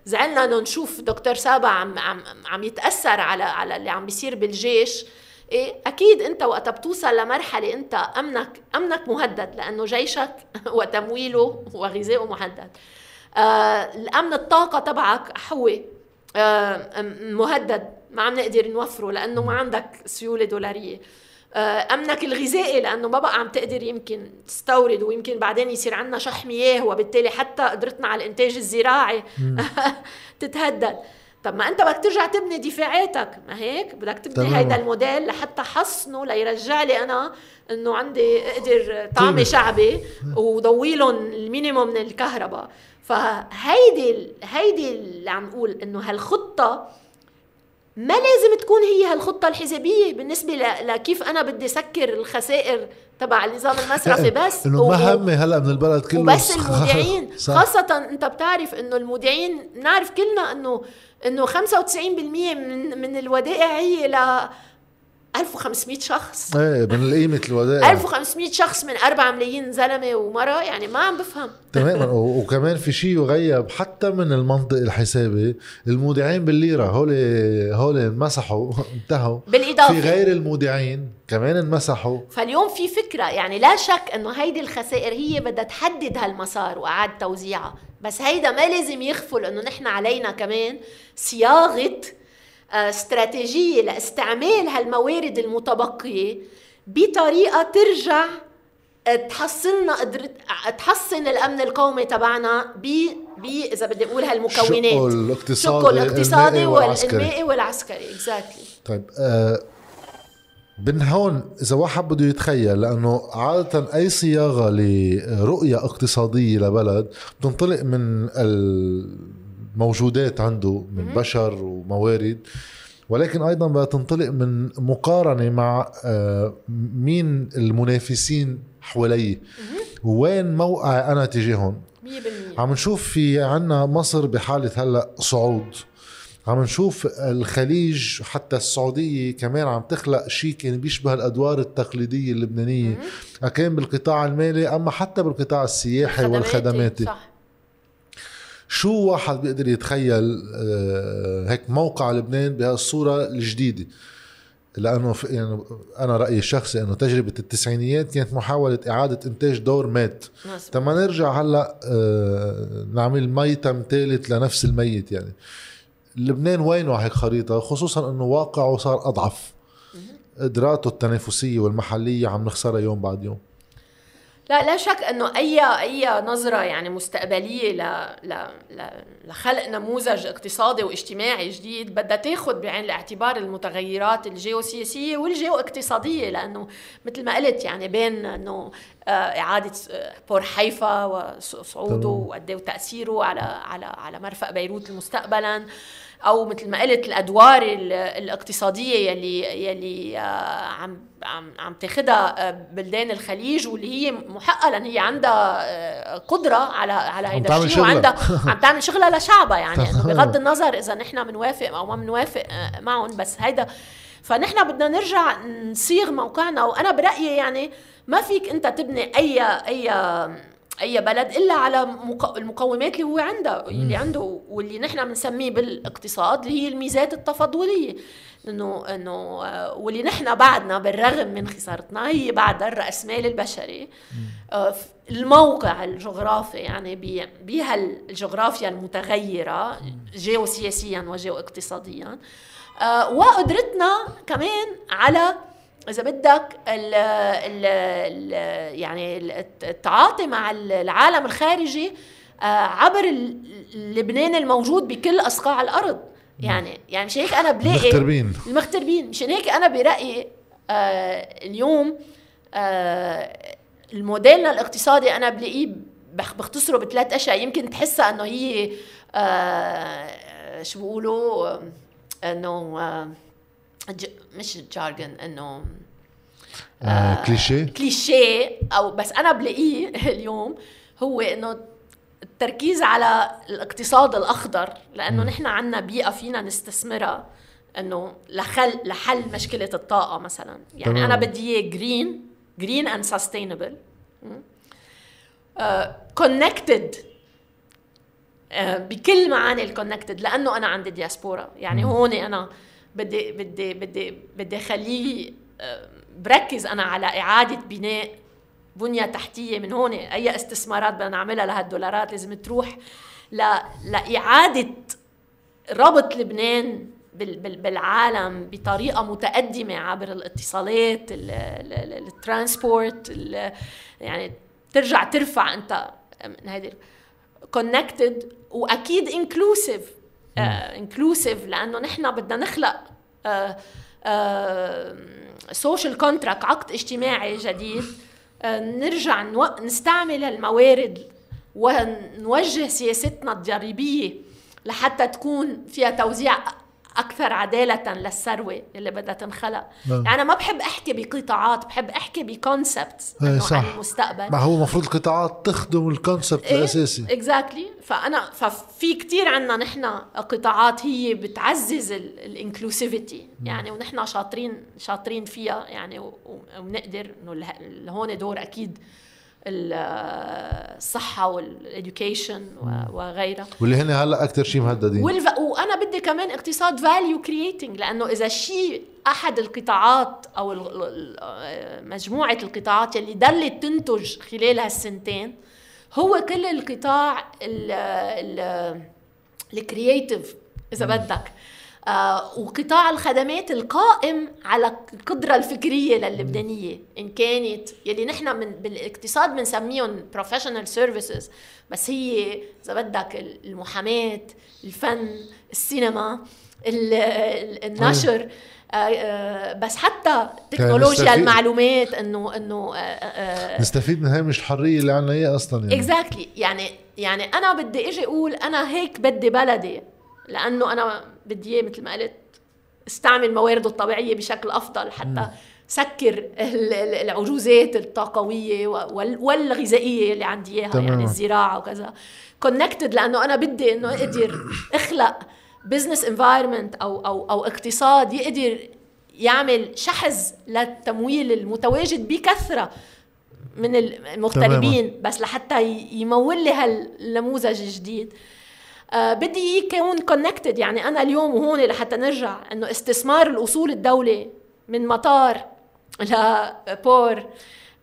زعلنا إنه نشوف دكتور سابا عم عم عم يتأثر على على اللي عم بيصير بالجيش. إيه أكيد أنت وقت بتوصل لمرحلة أنت أمنك أمنك مهدد لأنه جيشك وتمويله وغذائه مهدد. آه الأمن الطاقة تبعك هو آه مهدد. ما عم نقدر نوفره لأنه ما عندك سيولة دولارية. آه، أمنك الغذائي لأنه ما بقى عم تقدر يمكن تستورد ويمكن بعدين يصير عندنا شح مياه وبالتالي حتى قدرتنا على الإنتاج الزراعي تتهدد. طب ما أنت بدك ترجع تبني دفاعاتك. ما هيك؟ بدك تبني هيدا الموديل لحتى حصنه ليرجع لي أنا إنه عندي أقدر طعمي شعبي وضوي لهم المينيموم من الكهرباء. فهيدي هيدي اللي عم نقول إنه هالخطة ما لازم تكون هي هالخطة الحزبية بالنسبة لكيف أنا بدي سكر الخسائر تبع النظام المصرفي بس. إنه ما همي هلأ من البلد كله. وبس المودعين. خاصة أنت بتعرف إنه المودعين نعرف كلنا إنه إنه 95% من من الودائع هي ل 1500 شخص. إيه من قيمة الودائع. 1500 شخص من 4 ملايين زلمة ومرأة يعني ما عم بفهم. تماما. وكمان في شيء يغيب حتى من المنطق الحسابي المودعين بالليرة هول هول انمسحوا انتهوا. بالإضافة. في غير المودعين كمان انمسحوا. فاليوم في فكرة يعني لا شك إنه هيدي الخسائر هي بدها تحدد هالمسار وإعادة توزيعها. بس هيدا ما لازم يغفل إنه نحن علينا كمان صياغة آه، استراتيجية لاستعمال هالموارد المتبقية بطريقة ترجع تحصلنا قدرت تحسن الأمن القومي تبعنا ب ب إذا بدي أقول هالمكونات. شقه الاقتصادي شقه الاقتصادي والمائي والعسكري اكزاكتلي طيب آه من هون إذا واحد بده يتخيل لأنه عادة أي صياغة لرؤية اقتصادية لبلد بتنطلق من الموجودات عنده من بشر وموارد. ولكن أيضا بدها تنطلق من مقارنة مع آه، مين المنافسين حوالي وين موقعي أنا تجاههم؟ 100% عم نشوف في عنا مصر بحالة هلأ صعود. عم نشوف الخليج حتى السعودية كمان عم تخلق شيء كان بيشبه الأدوار التقليدية اللبنانية. كان بالقطاع المالي أما حتى بالقطاع السياحي والخدماتي. صح. شو واحد بيقدر يتخيل آه، هيك موقع لبنان بهالصورة الجديدة؟ لأنه يعني أنا رأيي الشخصي إنه تجربة التسعينيات كانت محاولة إعادة إنتاج دور مات. تما نرجع هلأ آه، نعمل ميتم ثالث لنفس الميت يعني. لبنان وينه هيك خريطة؟ خصوصا إنه واقعه صار أضعف. قدراته التنافسية والمحلية عم نخسرها يوم بعد يوم. لا لا شك إنه أي أي نظرة يعني مستقبلية ل ل لخلق نموذج اقتصادي واجتماعي جديد بدها تاخذ بعين الاعتبار المتغيرات الجيوسياسية والجيو اقتصاديه لأنه مثل ما قلت يعني بين إنه آه، إعادة آه، بور حيفا وصعوده وقد إيه تاثيره على على على مرفأ بيروت مستقبلا أو مثل ما قلت الأدوار الاقتصادية يلي يلي آه، عم عم عم تاخذها آه، بلدان الخليج واللي هي محقه لأن هي عندها آه، قدرة على على هيدا الشيء وعندها عم تعمل شغلها لشعبها يعني. انه بغض النظر إذا نحن بنوافق أو ما بنوافق معهم بس هيدا. فنحن بدنا نرجع نصيغ موقعنا. وأنا برأيي يعني ما فيك أنت تبني اي أي أي بلد إلا على المقومات اللي هو عندها اللي عنده واللي نحن بنسميه بالاقتصاد اللي هي الميزات التفاضلية. إنه إنه آه، واللي نحن بعدنا بالرغم من خسارتنا هي بعد الرأسمال البشري. آه، الموقع الجغرافي يعني بهالجغرافيا المتغيرة جيوسياسيا وجيو اقتصاديا آه، وقدرتنا كمان على إذا بدك ال ال ال يعني التعاطي مع العالم الخارجي آه، عبر لبنان الموجود بكل أصقاع الأرض. يعني يعني مش هيك أنا بلاقي المغتربين. المغتربين. مشان هيك أنا برأيي آه اليوم آه الموديلنا الاقتصادي أنا بلاقيه بختصره بثلاث أشياء. يمكن تحسها إنه هي آه شو بيقولوا؟ إنه آه مش jargon إنه آه, آه كليشيه كليشيه أو بس أنا بلاقيه اليوم هو إنه التركيز على الاقتصاد الأخضر لأنه نحن عندنا بيئة فينا نستثمرها إنه لحل لحل مشكلة الطاقة مثلا. يعني تمام. أنا بدي إياه green green and sustainable connected بكل معاني ال connected لأنه أنا عندي دياسبورا يعني هون أنا بدي بدي بدي بدي اخليه آه، بركز أنا على إعادة بناء بنية تحتية من هون. أي استثمارات بدنا نعملها لهالدولارات لازم تروح ل... لإعادة ربط لبنان بالعالم بطريقة متقدمة عبر الاتصالات ال transport يعني ترجع ترفع أنت من هيدي connected وأكيد inclusive inclusive uh, لأنه نحن بدنا نخلق social uh, contract uh, عقد اجتماعي جديد. نرجع نو... نستعمل الموارد ونوجه سياستنا الضريبيه لحتى تكون فيها توزيع أكثر عدالة للثروة اللي بدها تنخلق نعم. يعني أنا ما بحب أحكي بقطاعات بحب أحكي ب concepts صح. عن المستقبل ما هو المفروض القطاعات تخدم ال concept إيه؟ الأساسي exactly exactly. فأنا ففي كثير عندنا نحن قطاعات هي بتعزز ال inclusivity يعني ونحن شاطرين شاطرين فيها يعني ونقدر إنه هون دور أكيد الصحة وال education وغيرها واللي هن هلا أكثر شيء مهددين. والف... وأنا بدي كمان اقتصاد value creating لأنه إذا شيء أحد القطاعات أو مجموعة القطاعات اللي ضلت تنتج خلال هالسنتين هو كل القطاع ال creative إذا بدك. وقطاع الخدمات القائم على القدرة الفكرية للبنانية. إن كانت يلي نحن من بالاقتصاد بنسميهم professional services بس هي إذا بدك المحاماة الفن السينما النشر. آه آه بس حتى تكنولوجيا المعلومات انه إنه آه، آه، نستفيد من هامش الحريه اللي عنا اياه أصلا يعني. exactly exactly. يعني يعني أنا بدي إجي أقول أنا هيك بدي بلدي لأنه أنا بدي إياه مثل ما قلت استعمل موارده الطبيعية بشكل أفضل حتى سكر العجوزات الطاقوية والغذائية اللي عندي إياها يعني الزراعة وكذا. connected لأنه أنا بدي إنه أقدر أخلق business environment أو أو أو اقتصاد يقدر يعمل شحذ للتمويل المتواجد بكثرة من المغتربين بس لحتى يمول لي هالنموذج الجديد. آه بدي يكون كونكتد يعني أنا اليوم وهون لحتى نرجع إنه استثمار الأصول الدولة من مطار لبور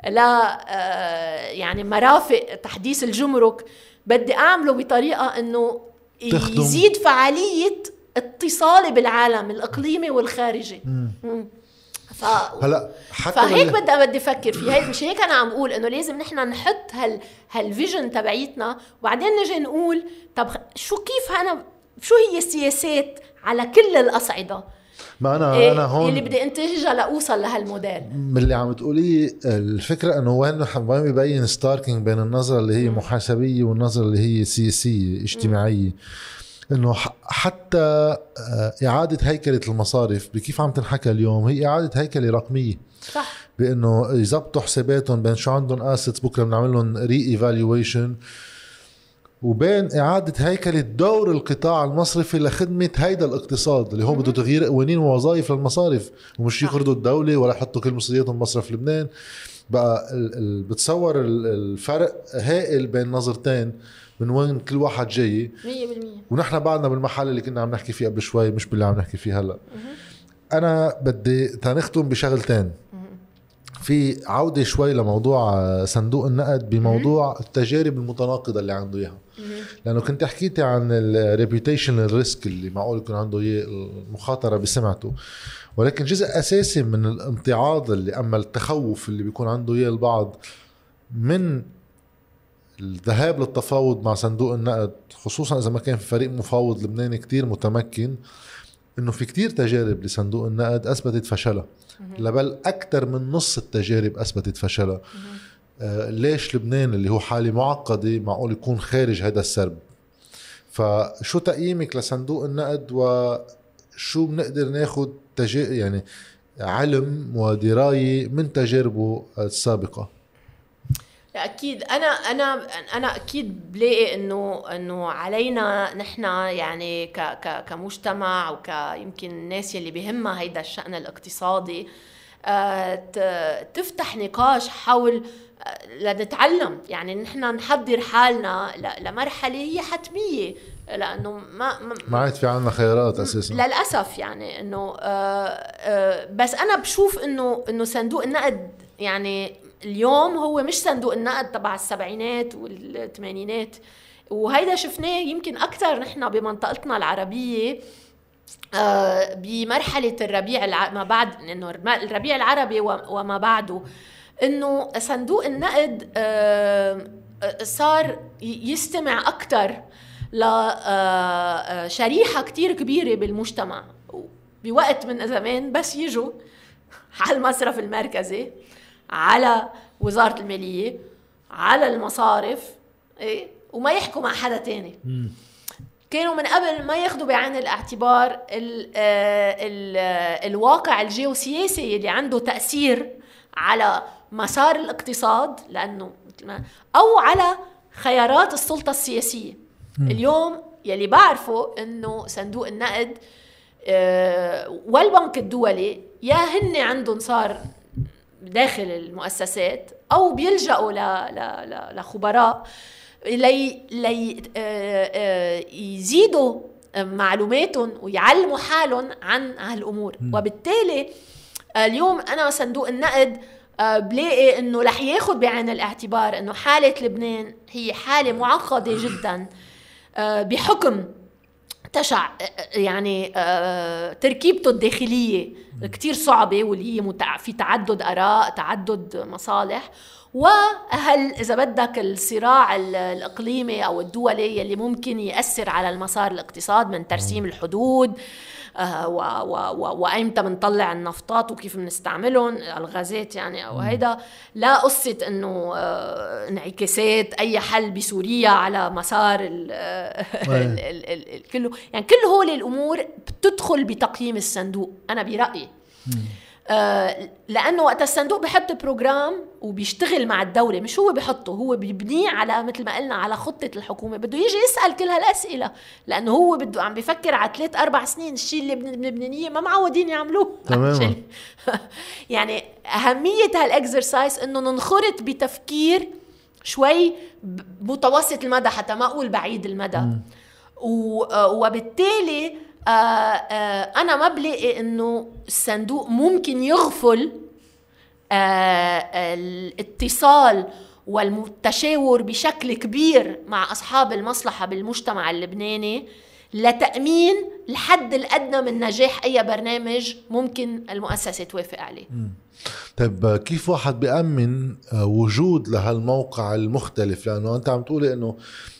لا آه يعني مرافق تحديث الجمرك بدي أعمله بطريقة إنه يزيد فعالية اتصالي بالعالم الإقليمي والخارجي. ف... هلا حتى فهيك بدي بدي أفكر فيه. هيك مش هيك أنا عم أقول إنه لازم نحن نحط هال ه ال vision تبعيتنا وبعدين نجي نقول طب شو كيف أنا شو هي السياسات على كل الأصعدة؟ ما أنا إيه أنا هون اللي بدي انتجها لأوصل لهالموديل. من اللي عم تقوليه الفكرة إنه وين وين ببين starking بين النظرة اللي هي محاسبية والنظرة اللي هي سياسية اجتماعية. إنه حتى آه، إعادة هيكلة المصارف بكيف عم تنحكى اليوم؟ هي إعادة هيكلة رقمية. صح. بإنه يظبطوا حساباتهم بين شو عندهم assets بكرة بنعمل لهم re-evaluation وبين إعادة هيكلة دور القطاع المصرفي لخدمة هيدا الاقتصاد اللي هو بده تغيير قوانين ووظائف للمصارف. ومش يقرضوا الدولة ولا يحطوا كل مصرياتهم مصرف لبنان. بقى بتصور الفرق هائل بين نظرتين. من وين كل واحد جاي. 100% ونحن بعدنا بالمحل اللي كنا عم نحكي فيه قبل شوي مش باللي عم نحكي فيه هلا. أنا بدي تنختم بشغلتين. في عودة شوي لموضوع صندوق النقد بموضوع التجارب المتناقضة اللي عنده إياها. لأنه كنت حكيتي عن ال reputation risk اللي معقول يكون عنده إياه المخاطرة بسمعته. ولكن جزء أساسي من الامتعاض اللي أما التخوف اللي بيكون عنده إياه البعض من الذهاب للتفاوض مع صندوق النقد خصوصا إذا ما كان في فريق مفاوض لبناني كتير متمكن إنه في كتير تجارب لصندوق النقد أثبتت فشلها. لبل أكثر من نص التجارب أثبتت فشلها. آه ليش لبنان اللي هو حالة معقدة معقول يكون خارج هذا السرب؟ فشو تقييمك لصندوق النقد وشو بنقدر ناخذ تجا يعني علم ودراية من تجاربه السابقة؟ أكيد. أنا أنا أنا أكيد بلاقي إنه إنه علينا نحن يعني ك ك كمجتمع وكيمكن الناس يلي بهمها هيدا الشأن الاقتصادي آه، تفتح نقاش حول آه، لنتعلم. يعني نحن نحضر حالنا لمرحلة هي حتمية لأنه ما ما عاد في عندنا خيارات أساسا. للأسف يعني إنه آه، بس أنا بشوف إنه إنه صندوق النقد يعني اليوم هو مش صندوق النقد تبع السبعينات والثمانينات. وهيدا شفناه يمكن أكثر نحن بمنطقتنا العربية آه، بمرحلة الربيع. ما بعد إنه الربيع العربي وما بعده. إنه صندوق النقد آه، صار يستمع أكثر لشريحه آه، كتير كبيرة بالمجتمع. بوقت من زمان بس يجوا على المصرف المركزي. على وزارة المالية على المصارف إيه؟ وما يحكوا مع حدا تاني. كانوا من قبل ما ياخذوا بعين الاعتبار ال ال الواقع الجيوسياسي اللي عنده تأثير على مسار الاقتصاد لأنه أو على خيارات السلطة السياسية. م. اليوم يلي بعرفه إنه صندوق النقد آه، والبنك الدولي يا هن عندهم صار داخل المؤسسات أو بيلجأوا لخبراء لي لي آه، آه، يزيدوا معلوماتهم ويعلموا حالهم عن هالأمور. وبالتالي اليوم أنا صندوق النقد آه، بلاقي إنه رح ياخذ بعين الاعتبار إنه حالة لبنان هي حالة معقدة جدا بحكم تشع يعني تركيبته الداخلية كتير صعبة واللي هي في تعدد آراء تعدد مصالح. وهل إذا بدك الصراع الإقليمي أو الدولي اللي ممكن يأثر على المسار الاقتصاد من ترسيم الحدود آه، وايمتى بنطلع النفطات وكيف بنستعملهم الغازات يعني أو هيدا. لا قصة إنه آه، انعكاسات أي حل بسوريا على مسار ال ال ال كله. يعني كل هول الأمور بتدخل بتقييم الصندوق أنا برأيي. آه، لأنه وقت الصندوق بحط بروجرام وبيشتغل مع الدولة مش هو بحطه هو بيبنيه على مثل ما قلنا على خطة الحكومة. بده يجي يسأل كل هالأسئلة لأنه هو بده عم بيفكر على ثلاث أربع سنين الشيء اللي بنبنيه ما معودين يعملوه. تماما. يعني أهمية هالاكسرسايز إنه ننخرط بتفكير شوي متوسط المدى حتى ما أقول بعيد المدى. آه، وبالتالي آه آه أنا ما بلاقي إنه الصندوق ممكن يغفل آه الاتصال والتشاور بشكل كبير مع أصحاب المصلحة بالمجتمع اللبناني لتأمين الحد الأدنى من نجاح أي برنامج ممكن المؤسسة توافق عليه. طيب كيف واحد بيأمن آه، وجود لهالموقع المختلف لأنه أنت عم تقولي إنه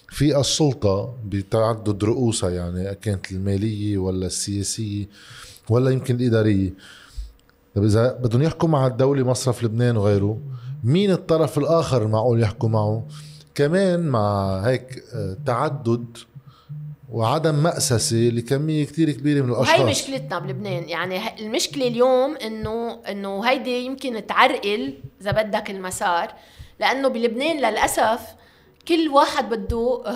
في السلطة بتعدد رؤوسها يعني كانت المالية ولا السياسية ولا يمكن الإدارية. طيب إذا بدهم يحكوا مع الدولة مصرف لبنان وغيره مين الطرف الآخر معقول يحكوا معه؟ كمان مع هيك آه، تعدد وعدم مأسسة لكمية كتير كبيرة من الأشخاص. وهي مشكلتنا بلبنان يعني المشكلة اليوم إنه إنه هيدي يمكن تعرقل إذا بدك المسار لأنه بلبنان للأسف كل واحد بده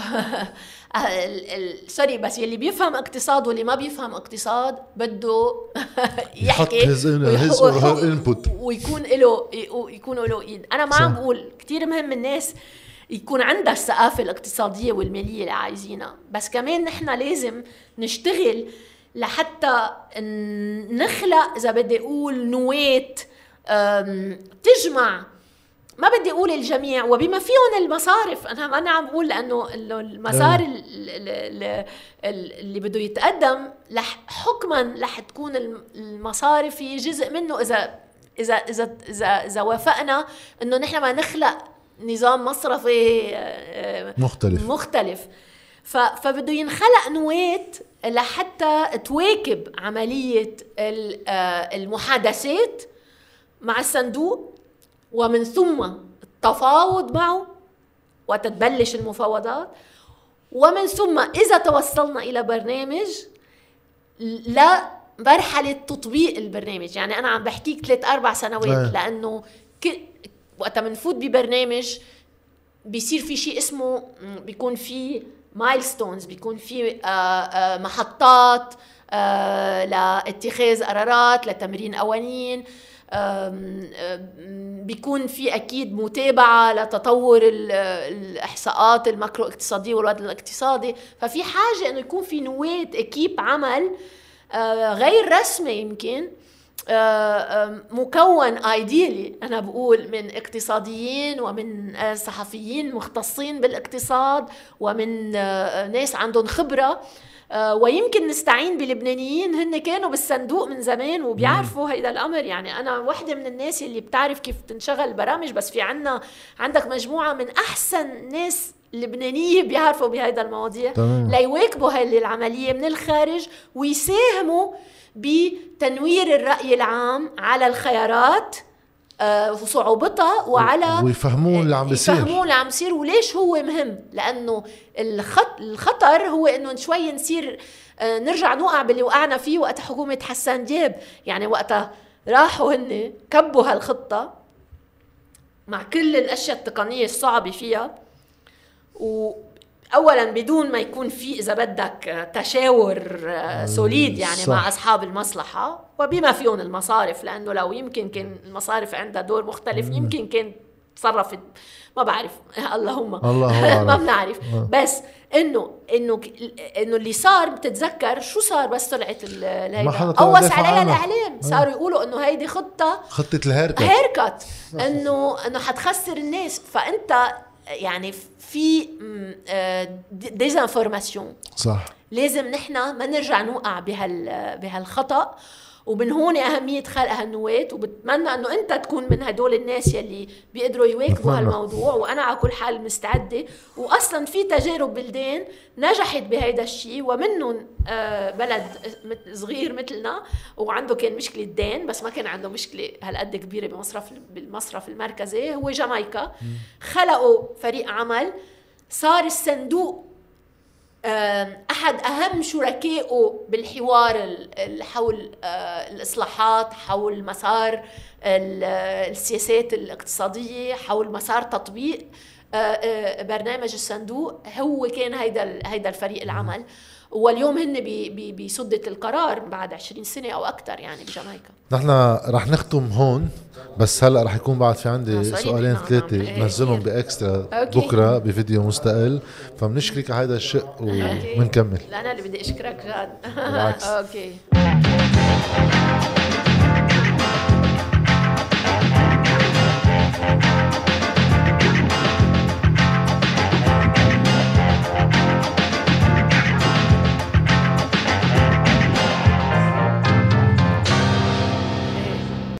سوري بس يلي بيفهم اقتصاد واللي ما بيفهم اقتصاد بده يحكي input ويكون له يكون له إيد. أنا ما عم بقول كثير مهم الناس يكون عندها الثقافة الاقتصادية والمالية اللي عايزينها. بس كمان نحن لازم نشتغل لحتى نخلق إذا بدي أقول نواه تجمع ما بدي أقول الجميع وبما فيهم المصارف أنا أنا عم بقول لأنه المسار اللي, اللي بده يتقدم لح حكما رح تكون المصارف هي جزء منه. اذا اذا اذا اذا, إذا وافقنا إنه نحن ما نخلق نظام مصرفي آه، مختلف. مختلف. فبده ينخلق نواة لحتى تواكب عملية آه، المحادثات مع الصندوق. ومن ثم التفاوض معه وتتبلش المفاوضات ومن ثم إذا توصلنا إلى برنامج لا مرحلة تطبيق البرنامج يعني أنا عم بحكيك ثلاث أربع سنوات. لأنه كل وقت بنفوت ببرنامج بيصير في شيء اسمه بيكون في milestones بيكون في آه، آه، محطات آه، لاتخاذ قرارات لتمرين قوانين بيكون في أكيد متابعة لتطور الإحصاءات الماكرو اقتصادية والوضع الاقتصادي. ففي حاجة إنه يكون في نواه أكيب عمل آه، غير رسمي يمكن آه، مكون ايديلي أنا بقول من اقتصاديين ومن آه، صحفيين مختصين بالإقتصاد ومن ناس عندهم خبرة. ويمكن نستعين بلبنانيين هن كانوا بالصندوق من زمان وبيعرفوا هيدا الأمر. يعني أنا وحدة من الناس اللي بتعرف كيف تنشغل برامج بس في عنا عندك مجموعة من أحسن ناس لبنانية بيعرفوا بهيدا المواضيع. ليواكبوا هاي العملية من الخارج ويساهموا بتنوير الرأي العام على الخيارات آه، وصعوبتها وعلى ويفهمون اللي عم بيصير. يفهمون اللي عم بيصير وليش هو مهم. لأنه الخط الخطر هو إنه شوي نصير آه، نرجع نوقع باللي وقعنا فيه وقت حكومة حسان دياب يعني وقتها راحوا هن كبوا هالخطة مع كل الأشياء التقنية الصعبة فيها. و اولا بدون ما يكون في إذا بدك تشاور آه، سوليد يعني صح. مع أصحاب المصلحة وبما فيهم المصارف لأنه لو يمكن كان المصارف عندها دور مختلف يمكن كان تصرفت ما بعرف. اللهم. الله ما بنعرف. آه. بس إنه إنه إنه اللي صار بتتذكر شو صار بس طلعت الهيدا قوس عليها الإعلام. صاروا يقولوا إنه هيدي خطة خطة ال haircut. haircut. إنه إنه حتخسر الناس. فأنت يعني في désinformation آه، صح. لازم نحن ما نرجع نوقع بهال بهالخطأ. ومن هون أهمية خلق هالنواة وبتمنى أنه أنت تكون من هدول الناس يلي بيقدروا يواكبوا هالموضوع وأنا على كل حال مستعدة. وأصلا في تجارب بلدان نجحت بهيدا الشيء ومنهم آه، بلد صغير مثلنا وعنده كان مشكلة دين بس ما كان عنده مشكلة هالقد كبيرة بمصرف بالمصرف المركزي هو جامايكا. خلقوا فريق عمل صار الصندوق أحد أهم شركائه بالحوار حول الإصلاحات حول مسار السياسات الاقتصادية حول مسار تطبيق برنامج الصندوق هو كان هيدا هيدا الفريق العمل. واليوم هن بسدة القرار بعد 20 سنة أو أكثر يعني بجامايكا. نحن رح نختم هون بس هلأ رح يكون بعد في عندي سؤالين نعم ثلاثة نعم. نزلهم ب extra okay. بكرة بفيديو مستقل فبنشكرك على هذا الشق وبنكمل لا أنا اللي بدي أشكرك جاد. okay.